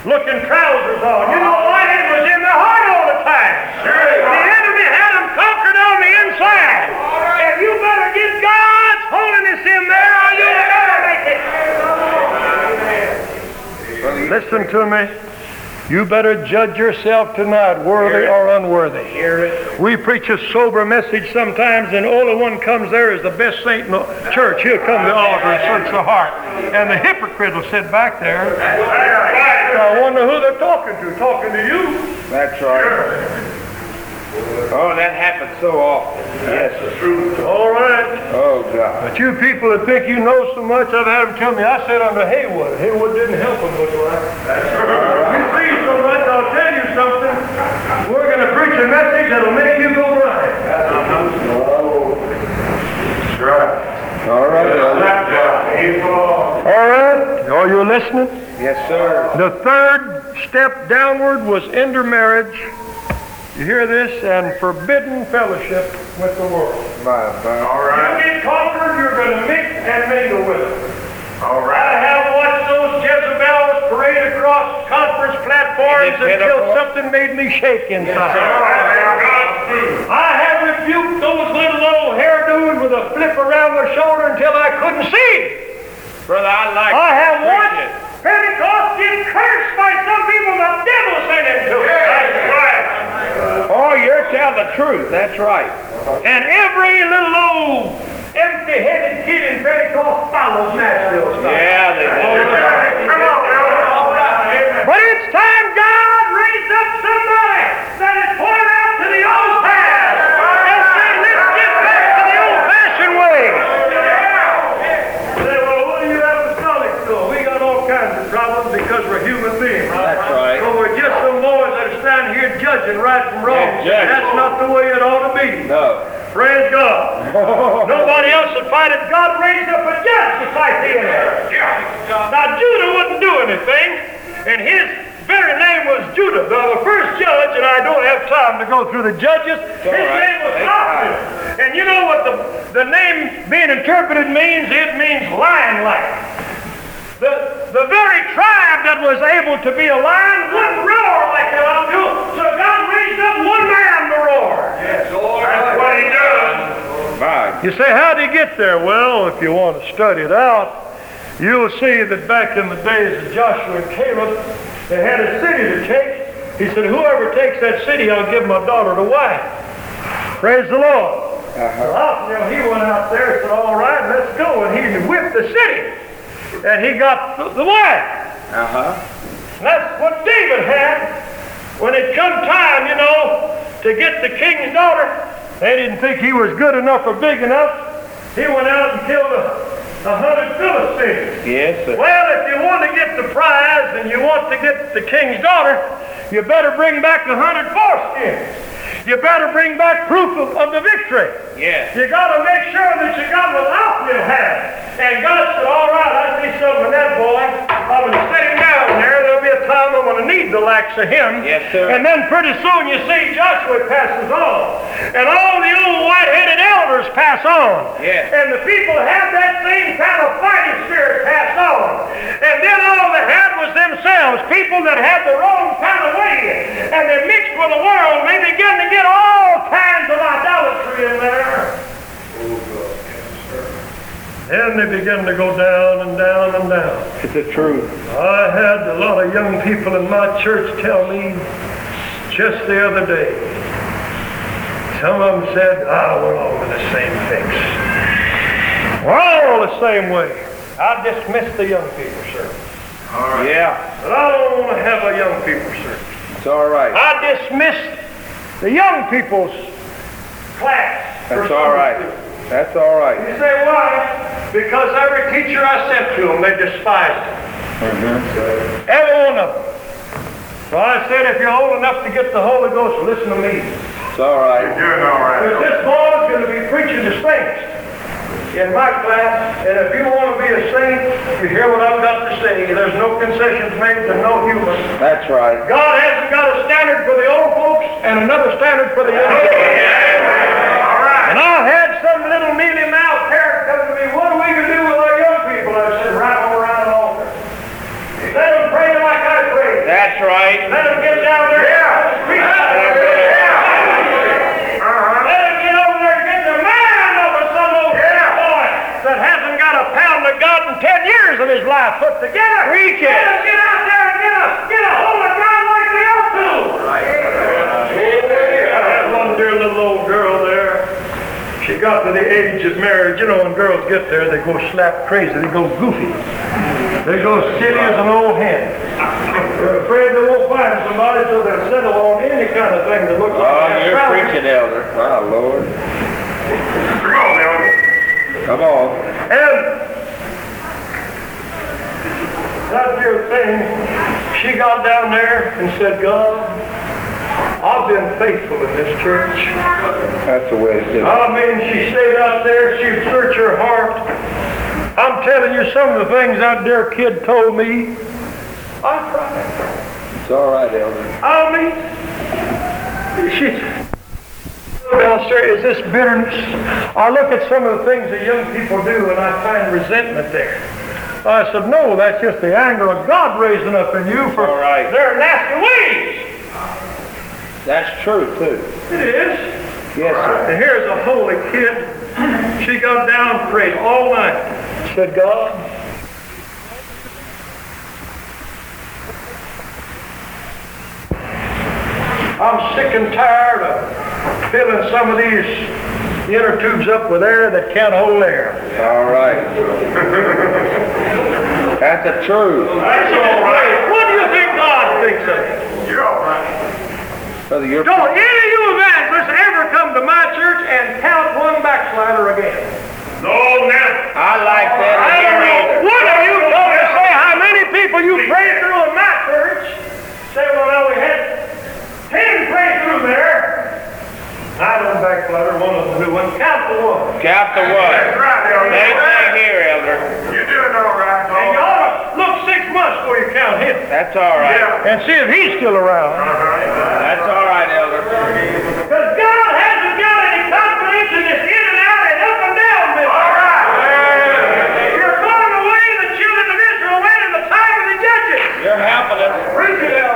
looking trousers on. You know why? It was in their heart all the time. Sure. The enemy had them conquered on the inside. And you better get God's holiness in there or you'll never make it. Listen to me. You better judge yourself tonight, worthy or unworthy. Hear it. We preach a sober message sometimes, and the only one comes there is the best saint in the church. He'll come to the altar and search the heart. And the hypocrite will sit back there. I wonder who they're talking to. Talking to you. That's right. Oh, that happens so often. Yes, sir. All right. Oh, God. But you people that think you know so much, I've had them tell me, I sat under Haywood. Haywood didn't help them much, right? You preach so much, I'll tell you something. We're going to preach a message that'll make you go blind. That's right. All right. All right, are you listening? Yes, sir. The third step downward was intermarriage. You hear this? And forbidden fellowship with the world. My, my. All right. You get conquered, you're going to mix and mingle with it. All I have watched those Jezebels parade across conference platforms until something made me shake inside. sir. I have rebuked those little old hairdos with a flip around their shoulder until I couldn't see. Brother, I like I have watched. Pentecost get cursed by some people the devil sent him to. That's right. Oh, you're telling the truth. That's right. And every little old empty-headed kid in Pentecost follows Nashville style. Yeah, they Come on, now. But it's time God raised up somebody that is poured out to the old path and say, let's get back to the old-fashioned way. Say, well, what do you apostolic do? We got all kinds of problems because we're human beings. That's right. So we're just some boys that are standing here judging right from wrong. Judging. That's not the way it ought to be. No. Praise God. Nobody else would fight it. God raised up a judge to fight the enemy. Now, Judah wouldn't do anything, and his very name was Judah. The first judge, and I don't have time to go through the judges, his right. name was Othniel. And you know what the, the name being interpreted means? It means lion like. The, the very tribe that was able to be a lion wouldn't roar like ought to, so God raised up one man to roar. Yes, Lord. That's what he does. My. You say, how did he get there? Well, if you want to study it out, you'll see that back in the days of Joshua and Caleb, they had a city to take. He said, whoever takes that city, I'll give my daughter to wife. Praise the Lord. Well, Othniel, he went out there and said, all right, let's go. And he whipped the city. And he got the, the wife. Uh-huh. That's what David had. When it come time, you know, to get the king's daughter, they didn't think he was good enough or big enough. He went out and killed a, a hundred Philistines. Yes, sir. Well, if you want to get the prize and you want to get the king's daughter, you better bring back a hundred foreskins. You better bring back proof of, of the victory. Yes. You got to make sure that you got what Othniel had. And God said, all right, I see something in that boy. I'm going to him down there. There'll be a time I'm going to need the likes of him. Yes, sir. And then pretty soon you see Joshua passes on. And all the old white-headed elders pass on. Yes. And the people have that same kind of fighting spirit pass on. And then all they had was themselves, people that had the wrong kind of way. And they mixed with the world. They began to get all kinds of idolatry in there. Then they begin to go down and down and down. It's the truth. I had a lot of young people in my church tell me just the other day. Some of them said, ah, we're all in the same fix. We're all the same way. I dismiss the young people, sir. Yeah. But I don't want to have a young people, sir. It's all right. I dismiss the young people's class. That's all right. Sunday. That's all right. You say why? Because every teacher I sent to them, they despised them. Mm-hmm. Every one of them. So I said, if you're old enough to get the Holy Ghost, listen to me. It's all right. You're doing all right. Because this boy's going to be preaching to saints in my class, and if you want to be a saint, you hear what I've got to say. There's no concessions made to no human. That's right. God hasn't got a standard for the old folks and another standard for the young folks. And I had some little mealy mouth parrot come to me, what are we going to do with our young people? I said, right on around an altar. Let them pray like I pray. That's right. Let them get down there. Yeah. Let them get over there and get the man over some old boy that hasn't got a pound of God in ten years of his life put together. Preach it. Let them get out there and get a, get a hold of God like we ought to. I had one dear little old girl there. She got to the age of marriage. You know, when girls get there, they go slap crazy. They go goofy. They go silly as an old hen. They're afraid they won't find somebody, so they'll settle on any kind of thing that looks like Oh, that. you're preaching, elder. My Lord. Come on, Elmer. Come on. And that dear thing, she got down there and said, God, I've been faithful in this church. That's the way it. I mean, she stayed out there, She searched her heart, I'm telling you some of the things that dear kid told me. I cried. It's all right, Elder. I mean, she, is this bitterness? I look at some of the things that young people do and I find resentment there. I said, no, that's just the anger of God raising up in you for right. their nasty ways. That's true, too. It is. Yes, sir. And here's a holy kid. She got down and prayed all night. Said, God, I'm sick and tired of feeling some of these inner tubes up with air that can't hold air. All right. That's the truth. That's all right. What do you think God thinks of it? You're all right. Brother, you're... Don't any of you evangelists ever come to my church and count one backslider again. No, never. I like that. I don't know. One of you told me say how many people you prayed through in my church. Say, well, now we had ten prayed through there. I don't backslider, one of them do one. Count the one. Count the what? right, Same thing here, Elder. You're doing all right. And you ought to look six months before you count him. That's all right. And see if he's still around. Uh-huh. That's all right, Elder. Because God hasn't got any confidence in this in and out and up and down business. All right. You're going away the children of Israel went in the time of the judges. You're helping us.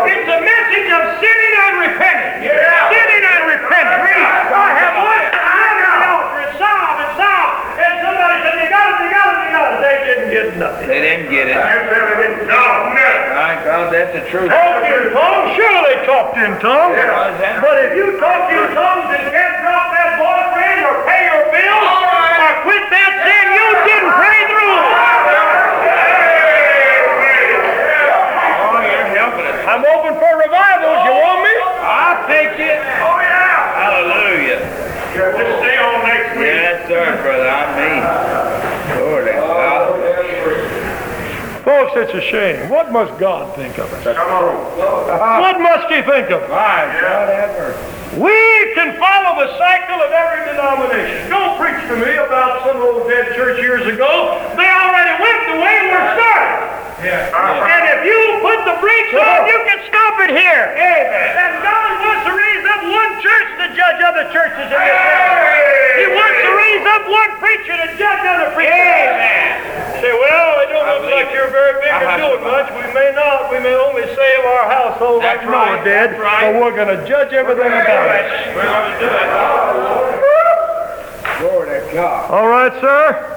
It's a message of sinning and repenting. Sinning and repenting. I have looked at the altar and sobbed and sobbed. And somebody said, you got it, you got it, you got it. They nothing. They didn't get it. No, never. My God, that's the truth. Talked in tongues? Sure they talked in tongues. Yeah. But if you talk in tongues and can't drop that boyfriend or pay your bills or quit that sin, you didn't pray through. Oh, you're helping us. I'm open for revivals. You want me? I'll take it. Oh, yeah. Hallelujah. Just stay on next week. Yes, sir, brother. I mean. Lord, that's Folks, it's a shame. What must God think of us? Come on. What must He think of us? My God, have. We can follow the cycle of every denomination. Don't preach to me about some old dead church years ago. They already went the way we're started. And if you put the brakes on, you can stop it here. And God wants to raise up one church to judge other churches in this area. He wants to raise up one preacher to judge other preachers. Say, well, it don't look like you're very big or doing much. We may not. We may only save our household like That's Noah right. did. That's right. But we're going to judge everything about it. We're going to do it. Lord, that's God. All right, sir.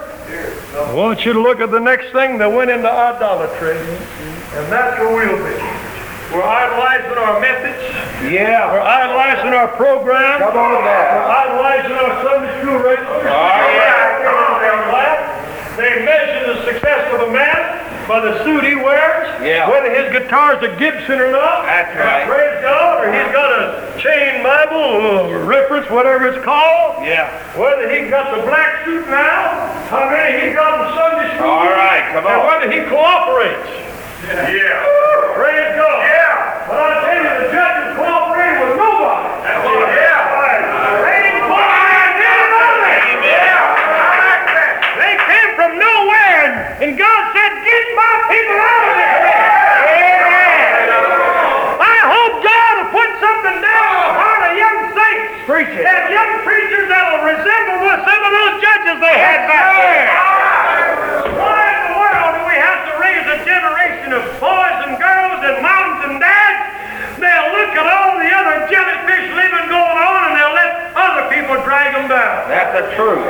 I want you to look at the next thing that went into idolatry, and that's where we'll be. We're idolizing our methods. Yeah. We're idolizing our program. Come on We're idolizing our Sunday school register. Oh, they measure the success of a man by the suit he wears, Yeah. whether his guitar's a Gibson or not. That's right. Praise God, or he's got a chain Bible, or reference, whatever it's called. Yeah. Whether he got the black suit now, how many he got in Sunday school. All right, come on. And on. whether he cooperates. Yeah. Praise God. Yeah. But I tell you, the judges cooperated with nobody. That's right. Yeah. They didn't cooperate with anybody. They came from nowhere, and, and God said, get my people out of this place. I hope God will put something down in the heart of young saints. Preach it. And young preachers that will resemble what some of those judges they had back there. Why in the world do we have to raise a generation of boys and girls and moms and dads? They'll look at all the other jellyfish living going on and they'll let other people drag them down. That's the truth.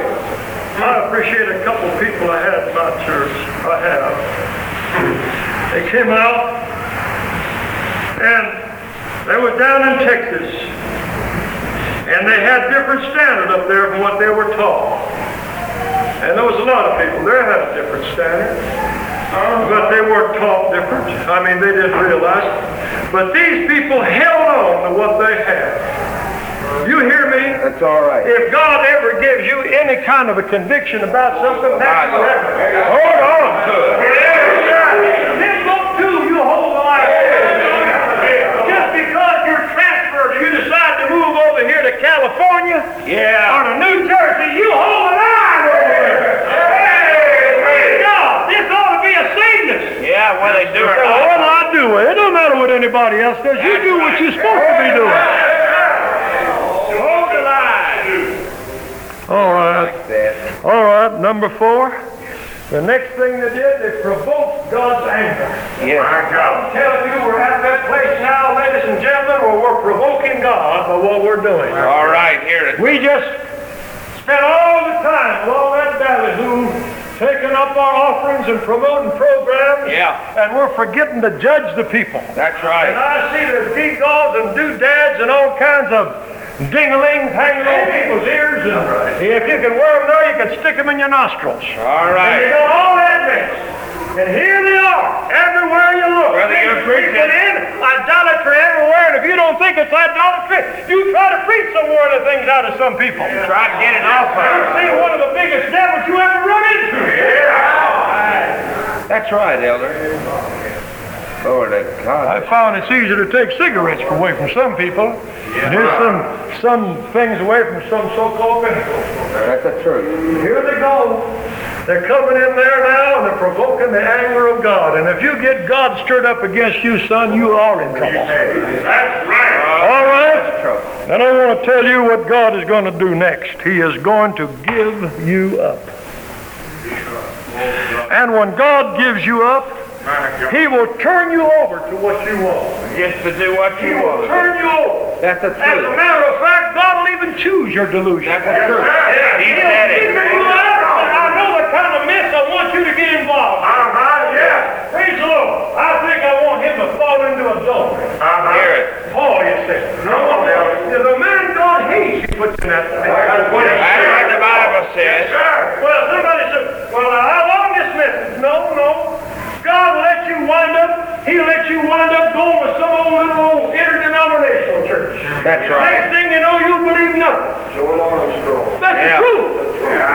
I appreciate a couple people I had in my church. I have. They came out and they were down in Texas. And they had different standard up there from what they were taught. And there was a lot of people there had a different standard. Um, but they weren't taught different. I mean, they didn't realize. But these people held on to what they had. You hear me? That's all right. If God ever gives you any kind of a conviction about something, that's forever. Hold on to it. This book too, you hold line. Just because you're transferred, you decide to move over here to California Yeah. or to New Jersey, you hold the line over there. Praise God. Anybody else does. You do what you're supposed to be doing. Hold the line. All right. All right, number four. The next thing they did, they provoked God's anger. Yeah. My God. I'm telling you, we're at that place now, ladies and gentlemen, where we're provoking God by what we're doing. All right, here it. We just spent all the time along that ballyhoo taking up our offerings and promoting programs. Yeah. And we're forgetting to judge the people. That's right. And. I see there's gewgaws and doodads and all kinds of dinglings hanging on people's ears. And if you can wear them there, you can stick them in your nostrils. All right. And you got all that mess. And here they are, everywhere you look. Brother, Things you're preaching. creeping in, idolatry everywhere. And if you don't think it's idolatry, you try to preach some more of the things out of some people. Try to get it off You see one of the biggest devils you ever run into. That's right, Elder. Lord of I found it's easier to take cigarettes away from some people. And here's some some things away from some so-called biblical. That's the truth. Here they go. They're coming in there now and they're provoking the anger of God. And if you get God stirred up against you, son, you are in trouble. That's right. All right? And I want to tell you what God is going to do next. He is going to give you up. And when God gives you up, He will turn you over to what you want. Yes, to do what He you will want. turn you over. That's the truth. As a matter of fact, God will even choose your delusion. That's the truth. He He'll said figure it. you out, and I know the kind of mess I want you to get involved. in. Uh-huh, yeah. Praise the Lord. I think I to fall into adultery. Hear it. Paul, you say. No, the man God hates, he puts in that. That's what the Bible says. Well, somebody said, well, how long this message? No, no. God will let you wind up, he'll let you wind up going with some old little old interdenominational church. That's right. Next thing you know, you believe nothing. That's Yeah. the truth.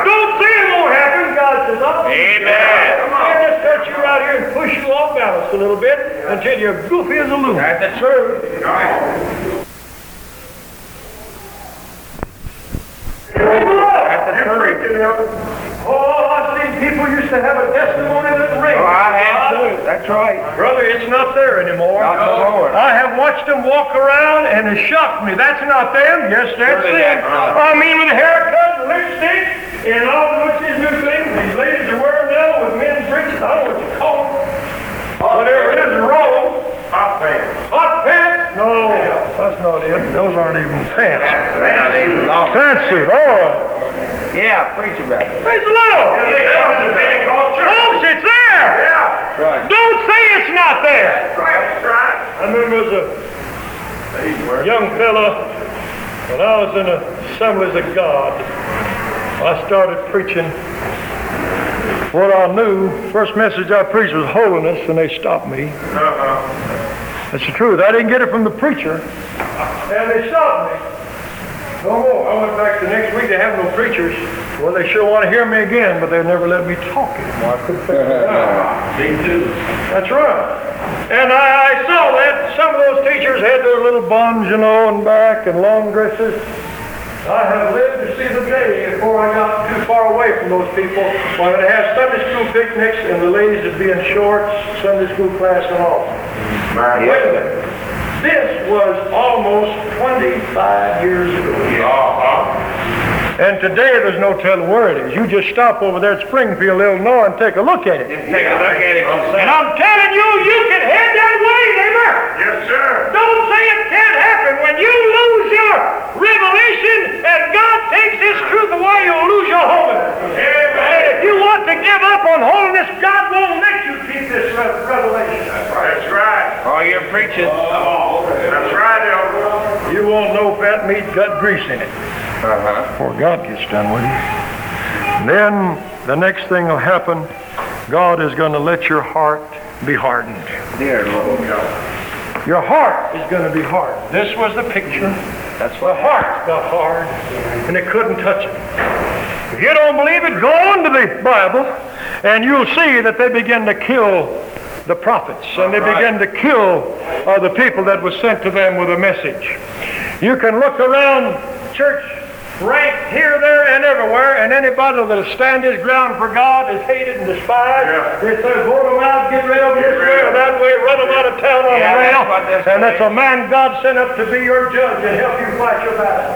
Don't say it won't happen. God says, oh, Amen. I'll just cut you out here and push you off balance a little bit until you're goofy as a loon. That's the truth. That's the. Oh, I've seen people used to have a testimony that rings. Oh, I have too. That's right. Brother, it's not there anymore. Not no more. I have watched them walk around and it shocked me. That's not them. Yes, that's Surely them. that's. I mean, with a haircut, lipstick, and all what's these new things these ladies are wearing now with men's breeches. I don't know what you call them. Whatever it is, roll. Hot pants. Hot pants? No, that's not it. Those aren't even pants. Fancy. Oh, Yeah, preach about it. praise the Lord. Folks, it's there. Yeah. Right. Don't say it's not there. Right, right. I remember as a young fella, when I was in the Assemblies of God, I started preaching what I knew. First message I preached was holiness, and they stopped me. Uh-huh. That's the truth. I didn't get it from the preacher, and they stopped me. No more. I went back the next week. They have no preachers. Well, they sure want to hear me again, but they never let me talk anymore. I couldn't figure it. Me too. That's right. And I, I saw that some of those teachers had their little buns, you know, and back and long dresses. I have lived to see the day before I got too far away from those people when I'd have Sunday school picnics and the ladies would be in shorts, Sunday school class and all. Wait a minute. This was almost 25 years ago. Uh-huh. And today there's no telling where it is. You just stop over there at Springfield, Illinois and take a look at it. Just take a look at it And. I'm telling you, you can head that way, neighbor. Yes, sir. Don't say it can't happen. When you lose your revelation and God takes His truth away, you'll lose your holiness. And if you want to give up on holiness, God won't let you keep this revelation. That's right. Oh, you're preaching. That's right, Elder. You won't know fat meat got grease in it Uh-huh. before God gets done with you. And then the next thing will happen. God is going to let your heart be hardened. Dear Lord. God. Your heart is going to be hard. This was the picture. That's The what heart got hard, and it couldn't touch it. If you don't believe it, go on to the Bible, and you'll see that they begin to kill the prophets, and they right. began to kill uh, the people that was sent to them with a message. You can look around church ranked here, there, and everywhere, and anybody that'll stand his ground for God is hated and despised. Yeah. They say, vote them out, get rid of them this way or that way, run them out of town on Yeah, the rail. that's And that's a man God sent up to be your judge and help you fight your battle.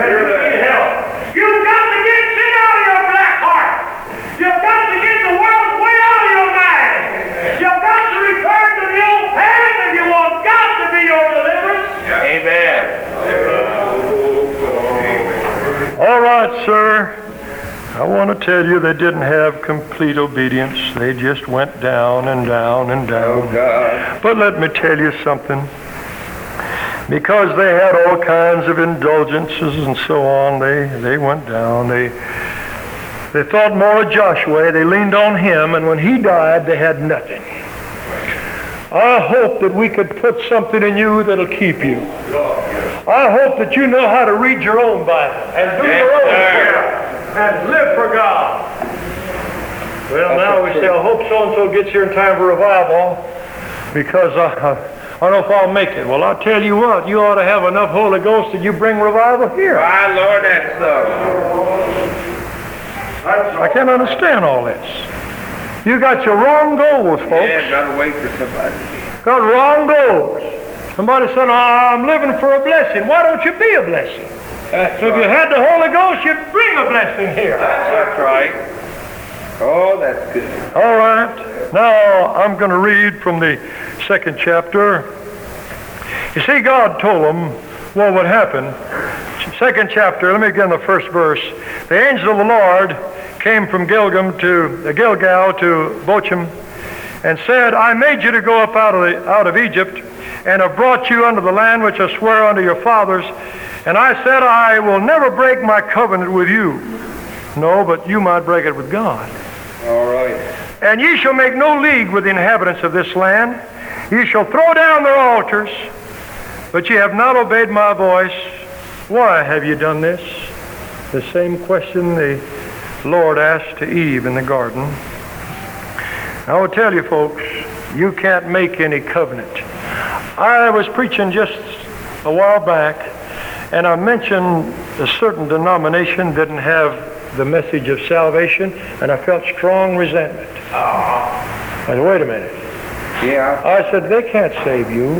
And you need help. You've got to get sin out of your black heart. You've got to get the world way out of your mind. You've got to return to the old path and you want God to be your deliverance. Amen. All right, sir. I want to tell you they didn't have complete obedience. They just went down and down and down. Oh, God. But let me tell you something. Because they had all kinds of indulgences and so on, they, they went down. They, they thought more of Joshua. They leaned on him, and when he died, they had nothing. I hope that we could put something in you that'll keep you. I hope that you know how to read your own Bible and do your own sir. prayer and live for God. Well, now we say, I hope so-and-so gets here in time for revival because uh, I don't know if I'll make it. Well, I'll tell you what, you ought to have enough Holy Ghost that you bring revival here. My Lord, that's so. I can't understand all this. You got your wrong goals, folks. Yeah, gotta wait for somebody. Got wrong goals. Somebody said, "Oh, I'm living for a blessing. Why don't you be a blessing? That's So if you had the Holy Ghost, you'd bring a blessing here. That's right. Oh, that's good. All right. Now I'm going to read from the second chapter. You see, God told them what would happen. Second chapter, let me begin the first verse. The angel of the Lord came from Gilgam to uh, Gilgal to Bochim and said, I made you to go up out of, the, out of Egypt and have brought you unto the land which I swear unto your fathers. And I said, I will never break my covenant with you. No, but you might break it with God. All right. And ye shall make no league with the inhabitants of this land. Ye shall throw down their altars, but ye have not obeyed my voice. Why have ye done this? The same question the Lord asked to Eve in the garden. I will tell you, folks, you can't make any covenant. I was preaching just a while back, and I mentioned a certain denomination didn't have the message of salvation, and I felt strong resentment. Ah. I said, wait a minute. Yeah. I said, they can't save you.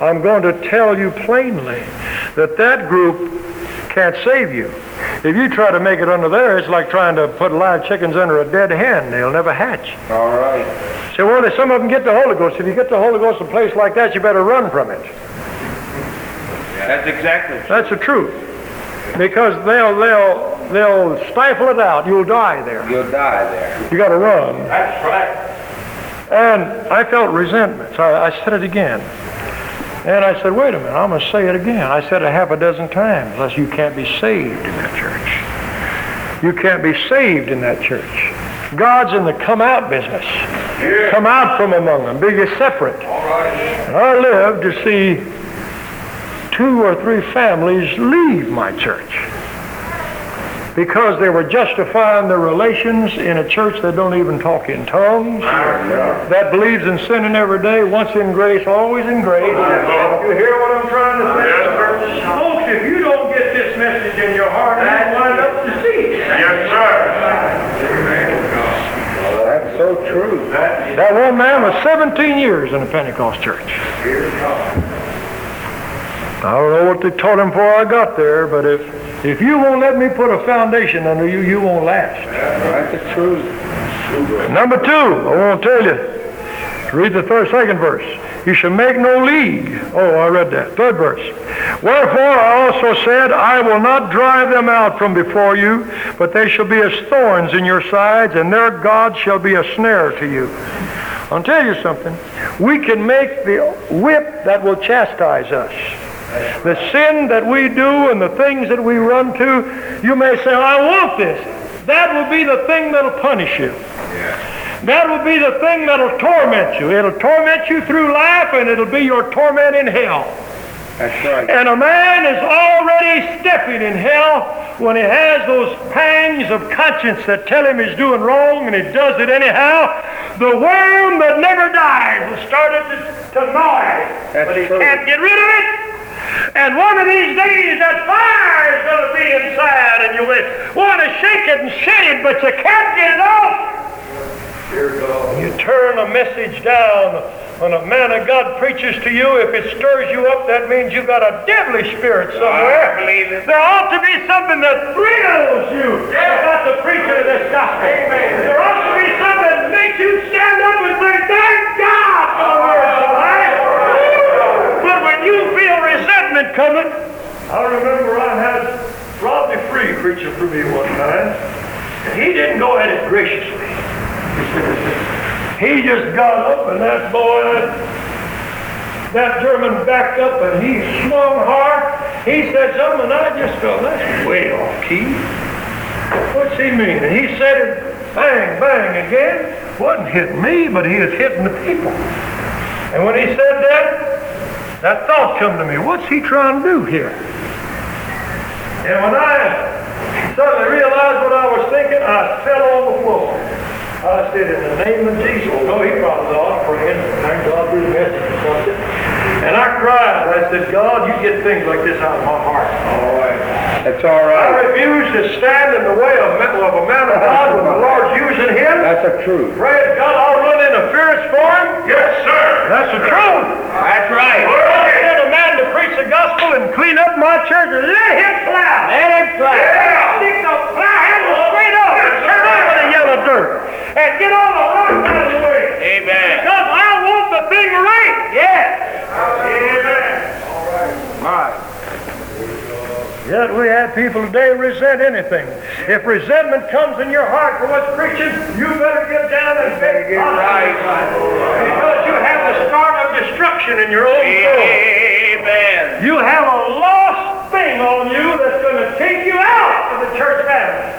I'm going to tell you plainly that that group can't save you. If you try to make it under there, it's like trying to put live chickens under a dead hen. They'll never hatch. All right. Say, well, some of them get the Holy Ghost. If you get the Holy Ghost in a place like that, you better run from it. That's exactly. That's the truth. Because they'll, they'll, they'll stifle it out. You'll die there. You'll die there. You got to run. That's right. And I felt resentment. So I, I said it again. And I said, wait a minute, I'm going to say it again. I said it half a dozen times, unless you can't be saved in that church. You can't be saved in that church. God's in the come out business. Come out from among them. Be ye separate. Right. And I lived to see two or three families leave my church because they were justifying their relations in a church that don't even talk in tongues, that believes in sinning every day, once in grace, always in grace. You hear what I'm trying to say? Yes, sir. Folks, if you don't get this message in your heart, you wind up deceived. Yes, sir. That's so true. That That one man was 17 years in a Pentecost church. I don't know what they taught him before I got there, but if if you won't let me put a foundation under you, you won't last. That's the truth. Number two, I want to tell you. Read the third, second verse. You shall make no league. Oh, I read that. Third verse. Wherefore I also said, I will not drive them out from before you, but they shall be as thorns in your sides, and their God shall be a snare to you. I'll tell you something. We can make the whip that will chastise us. The sin that we do and the things that we run to, you may say, I want this. That will be the thing that'll punish you. That will be the thing that'll torment you. It'll torment you through life and it'll be your torment in hell. That's right. And a man is already stepping in hell when he has those pangs of conscience that tell him he's doing wrong and he does it anyhow. The worm that never dies has started to, to gnaw at him. But he true. can't get rid of it. And one of these days that fire is going to be inside and you want to shake it and shake it, but you can't get it off. You turn a message down when a man of God preaches to you, if it stirs you up, that means you've got a deadly spirit somewhere. I believe it. There ought to be something that thrills you about the preaching of this gospel. There ought to be something that makes you stand up and say, thank God for the words of life. But when you feel coming, I remember I had Rodney Free preaching for me one time, and he didn't go at it graciously. He just got up and that boy, that German backed up and he swung hard. He said something and I just felt that's way off key. What's he mean? And he said it bang, bang again. Wasn't hitting me, but he was hitting the people. And when he said that, that thought come to me. What's he trying to do here? And when I suddenly realized what I was thinking, I fell on the floor. I said, in the name of Jesus. Oh, no, he probably thought, praying, thank God for the message or something. And I cried. I said, God, you get things like this out of my heart. All right. That's all right. I refuse to stand in the way of, ma- of a man of God when the Lord's using him. That's the truth. Praise God, I'll run interference for him. Yes, sir. That's the truth. That's right. I'll send a man to preach the gospel and clean up my church and let him plow. Let him plow. Yeah. Stick the plow handle straight up and turn over the yellow dirt. And get all the rocks out of the way. Amen. Because I want the thing right. Yes. Amen. All right. Yet we have people today resent anything. If resentment comes in your heart for what's preaching, you better get down and Better get right. Because you have the start of destruction in your own soul. Amen. You have a lost thing on you that's going to take you out of the church family.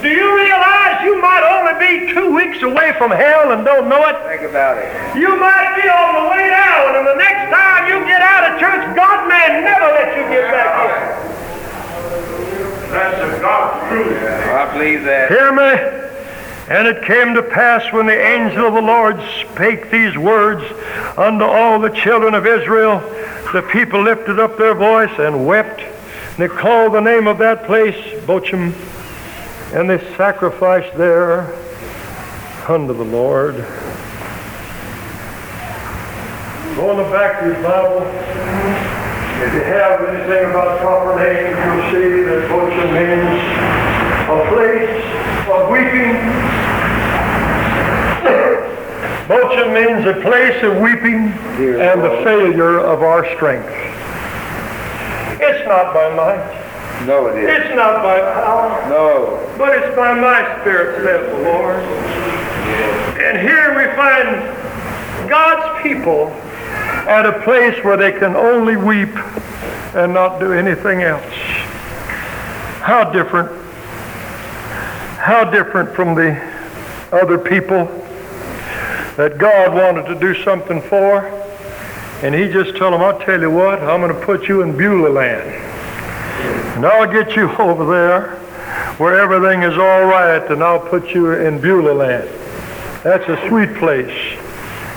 Do you realize you might only be two weeks away from hell and don't know it? Think about it. You might be on the way down, and the next time you get out of church, God may never let you get back in. That's the God's truth. I believe that. Hear me. And it came to pass when the angel of the Lord spake these words unto all the children of Israel, the people lifted up their voice and wept. And they called the name of that place Bochim, and they sacrificed there unto the Lord. Go in the back of your Bible. If you have anything about proper names, you'll see that Bochim means a place of weeping. Bochim means a place of weeping and the failure of our strength. It's not by might. No, it is. It's not by power. No. But it's by my spirit, saith the Lord. And here we find God's people at a place where they can only weep and not do anything else. How different, how different from the other people that God wanted to do something for, and he just told them, I'll tell you what, I'm going to put you in Beulah land. And I'll get you over there where everything is all right, and I'll put you in Beulah land. That's a sweet place.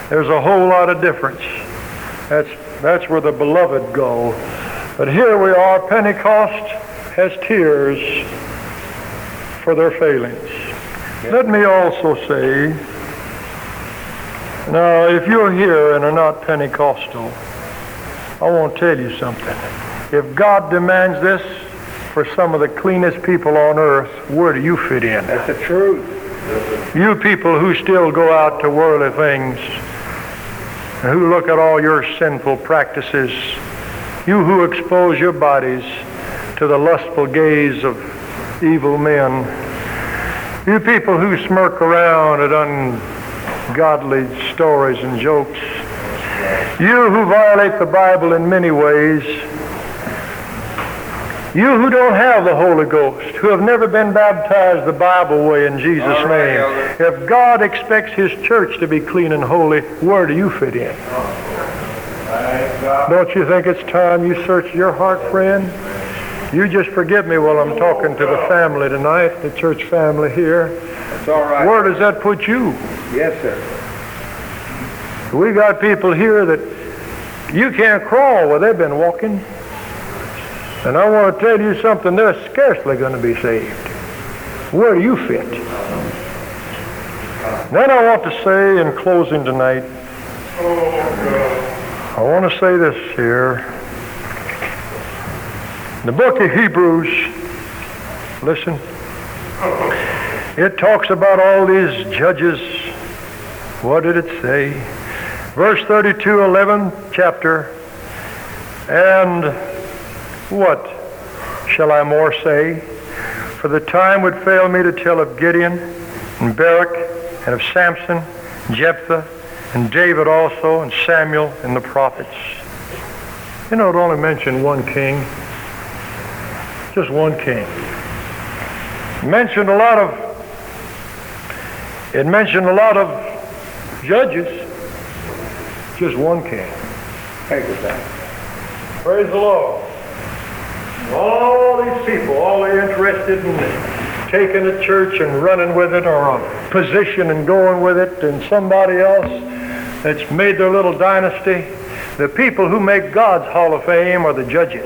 There's a whole lot of difference. That's, that's where the beloved go. But here we are, Pentecost has tears for their failings. Let me also say, now, if you're here and are not Pentecostal, I want to tell you something. If God demands this for some of the cleanest people on earth, where do you fit in? That's the truth. You people who still go out to worldly things, who look at all your sinful practices, you who expose your bodies to the lustful gaze of evil men, you people who smirk around at ungodly stories and jokes, you who violate the Bible in many ways, you who don't have the Holy Ghost, who have never been baptized the Bible way in Jesus' right, name, Elder. if God expects His church to be clean and holy, where do you fit in? Don't you think it's time you search your heart, friend? You just forgive me while I'm talking to the family tonight, the church family here. That's all right. Where does that put you? Yes, sir. We got people here that you can't crawl where they've been walking. And I want to tell you something, they're scarcely going to be saved. Where do you fit? Then I want to say in closing tonight, I want to say this here. The book of Hebrews, listen, it talks about all these judges. What did it say? Verse 32, 11, chapter. And what shall I more say? For the time would fail me to tell of Gideon and Barak and of Samson, Jephthah, and David also, and Samuel and the prophets. You know, it only mentioned one king. Just one king. It mentioned a lot of it mentioned a lot of judges. Just one king. Thank you, sir. Praise the Lord. All these people, all they're interested in taking a church and running with it or a position and going with it and somebody else that's made their little dynasty. The people who make God's Hall of Fame are the judges.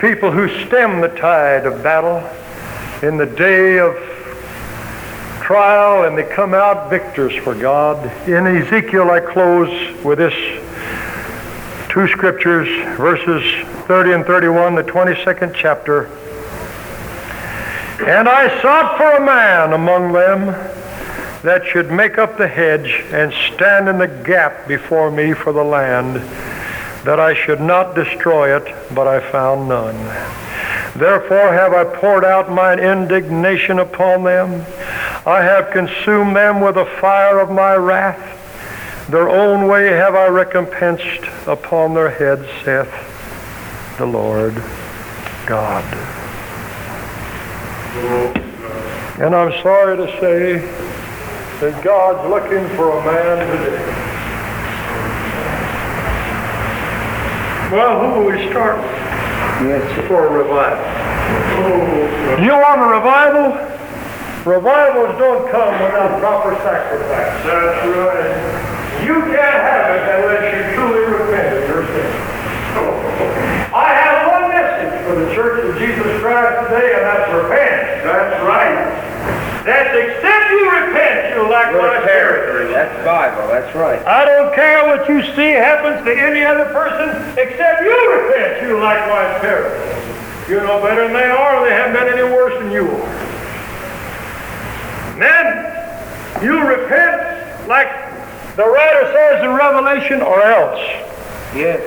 People who stem the tide of battle in the day of trial and they come out victors for God. In Ezekiel, I close with this two scriptures, verses 30 and 31, the 22nd chapter. And I sought for a man among them that should make up the hedge and stand in the gap before me for the land, that I should not destroy it, but I found none. Therefore have I poured out mine indignation upon them. I have consumed them with the fire of my wrath. Their own way have I recompensed upon their heads, saith the Lord God. And I'm sorry to say that God's looking for a man today. Well, who will we start with? Yes, for a revival. You want a revival? Revivals don't come without proper sacrifice. That's right. You can't have it unless you truly repent of your sins. I have one message for the Church of Jesus Christ today, and that's repent. That's right. That's except you repent, you'll likewise perish. That's Bible. That's right. I don't care what you see happens to any other person, except you repent, you likewise perish. You're no better than they are, or they haven't done any worse than you are. Then you repent like the writer says in Revelation, or else. Yes.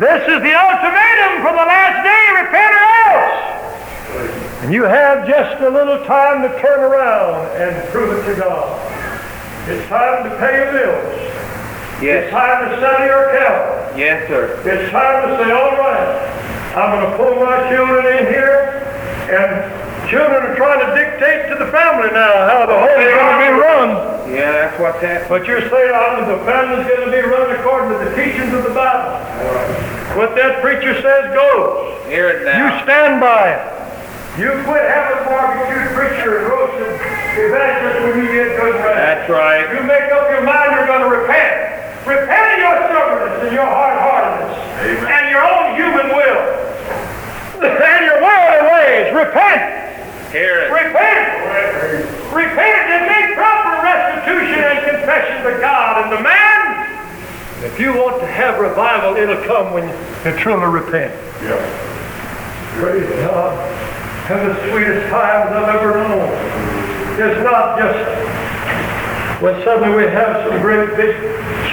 This is the ultimatum for the last day, repent or else. And you have just a little time to turn around and prove it to God. It's time to pay your bills. Yes. It's time to settle your account. Yes, sir. It's time to say, all right, I'm going to pull my children in here, and children are trying to dictate to the family now how the home's going to be run. Yeah, that's what's happening. But you're saying oh, the family's going to be run according to the teachings of the Bible. What that preacher says goes. Hear it now. You stand by it. You quit having barbecued preacher and roasted evangelist when you get good rest. That's right. You make up your mind you're going to repent. Repent of your stubbornness and your hard-heartedness and your own human will and your worldly ways. Repent. Hear it. Repent. Repent and make proper restitution and confession to God and the man. If you want to have revival, it'll come when you truly repent. Yeah. Praise God. Have the sweetest times I've ever known. It's not just when suddenly we have some great big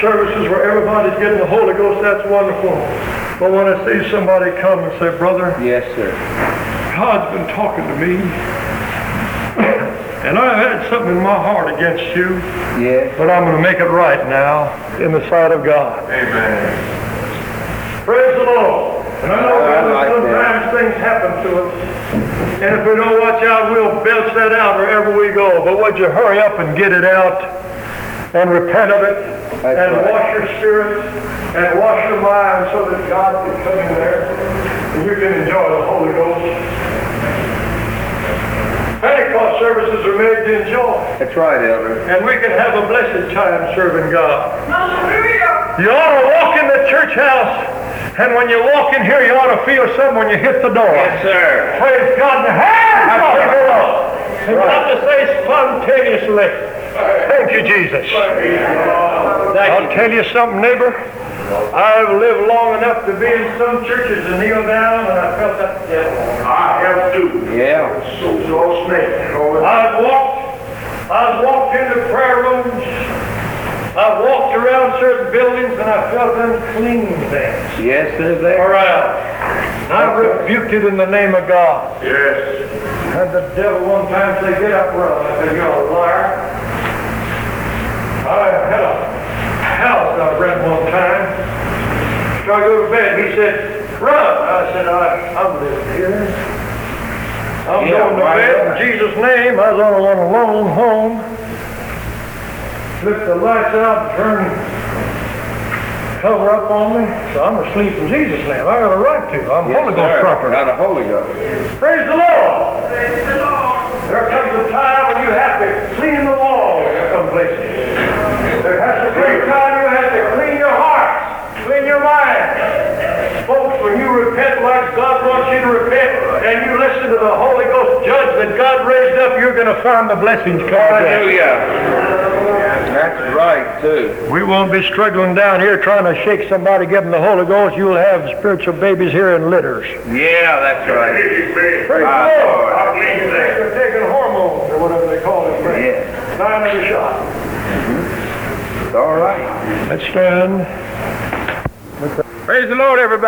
services where everybody's getting the Holy Ghost, that's wonderful. But when I see somebody come and say, Brother, Yes, sir. God's been talking to me, and I've had something in my heart against you, Yes. but I'm going to make it right now in the sight of God. Amen. Praise the Lord. And I know I like sometimes things happen to us, and if we don't watch out, we'll belch that out wherever we go. But would you hurry up and get it out and repent of it That's and right. wash your spirit and wash your mind so that God can come in there and you can enjoy the Holy Ghost. Pentecost services are made to enjoy. That's right, Elder. And we can have a blessed time serving God. Hallelujah. You ought to walk in the church house And when you walk in here, you ought to feel something when you hit the door. Yes, sir. Praise God. And hands ought to go up. And not to say spontaneously. Thank you, Jesus. I'll tell you something, neighbor. I've lived long enough to be in some churches and kneel down, and I felt that devil. I have too. Yeah. So, so snake. I've walked, I've walked into prayer rooms. I've walked around certain buildings and I felt unclean things Yes, sir. There. around. I rebuked it in the name of God. Yes. Had the devil one time say, get up, run. I said, you're a liar. I had a house I read one time. So I go to bed. He said, run. I said, I, I'm living here. I'm Yeah, going to why bed not? in Jesus' name. I was on a long home. Took the lights out and turned cover up on me. So I'm asleep in Jesus' name. I got a right to. I'm Holy Ghost property. Got a Holy Ghost. Praise the Lord. There comes a time when you have to clean the walls in some places. There has to be a time you have to clean your heart, clean your mind. Folks, you repent like God wants you to repent, and you listen to the Holy Ghost judge that God raised up, you're going to find the blessings coming down. Hallelujah. That's right, too. We won't be struggling down here trying to shake somebody, give them the Holy Ghost. You'll have spiritual babies here in litters. Yeah, that's right. Praise the Lord. Lord. I believe they're taking hormones or whatever they call it. Yeah. Nine every shot. Mm-hmm. It's all right. Let's stand. Praise the Lord, everybody.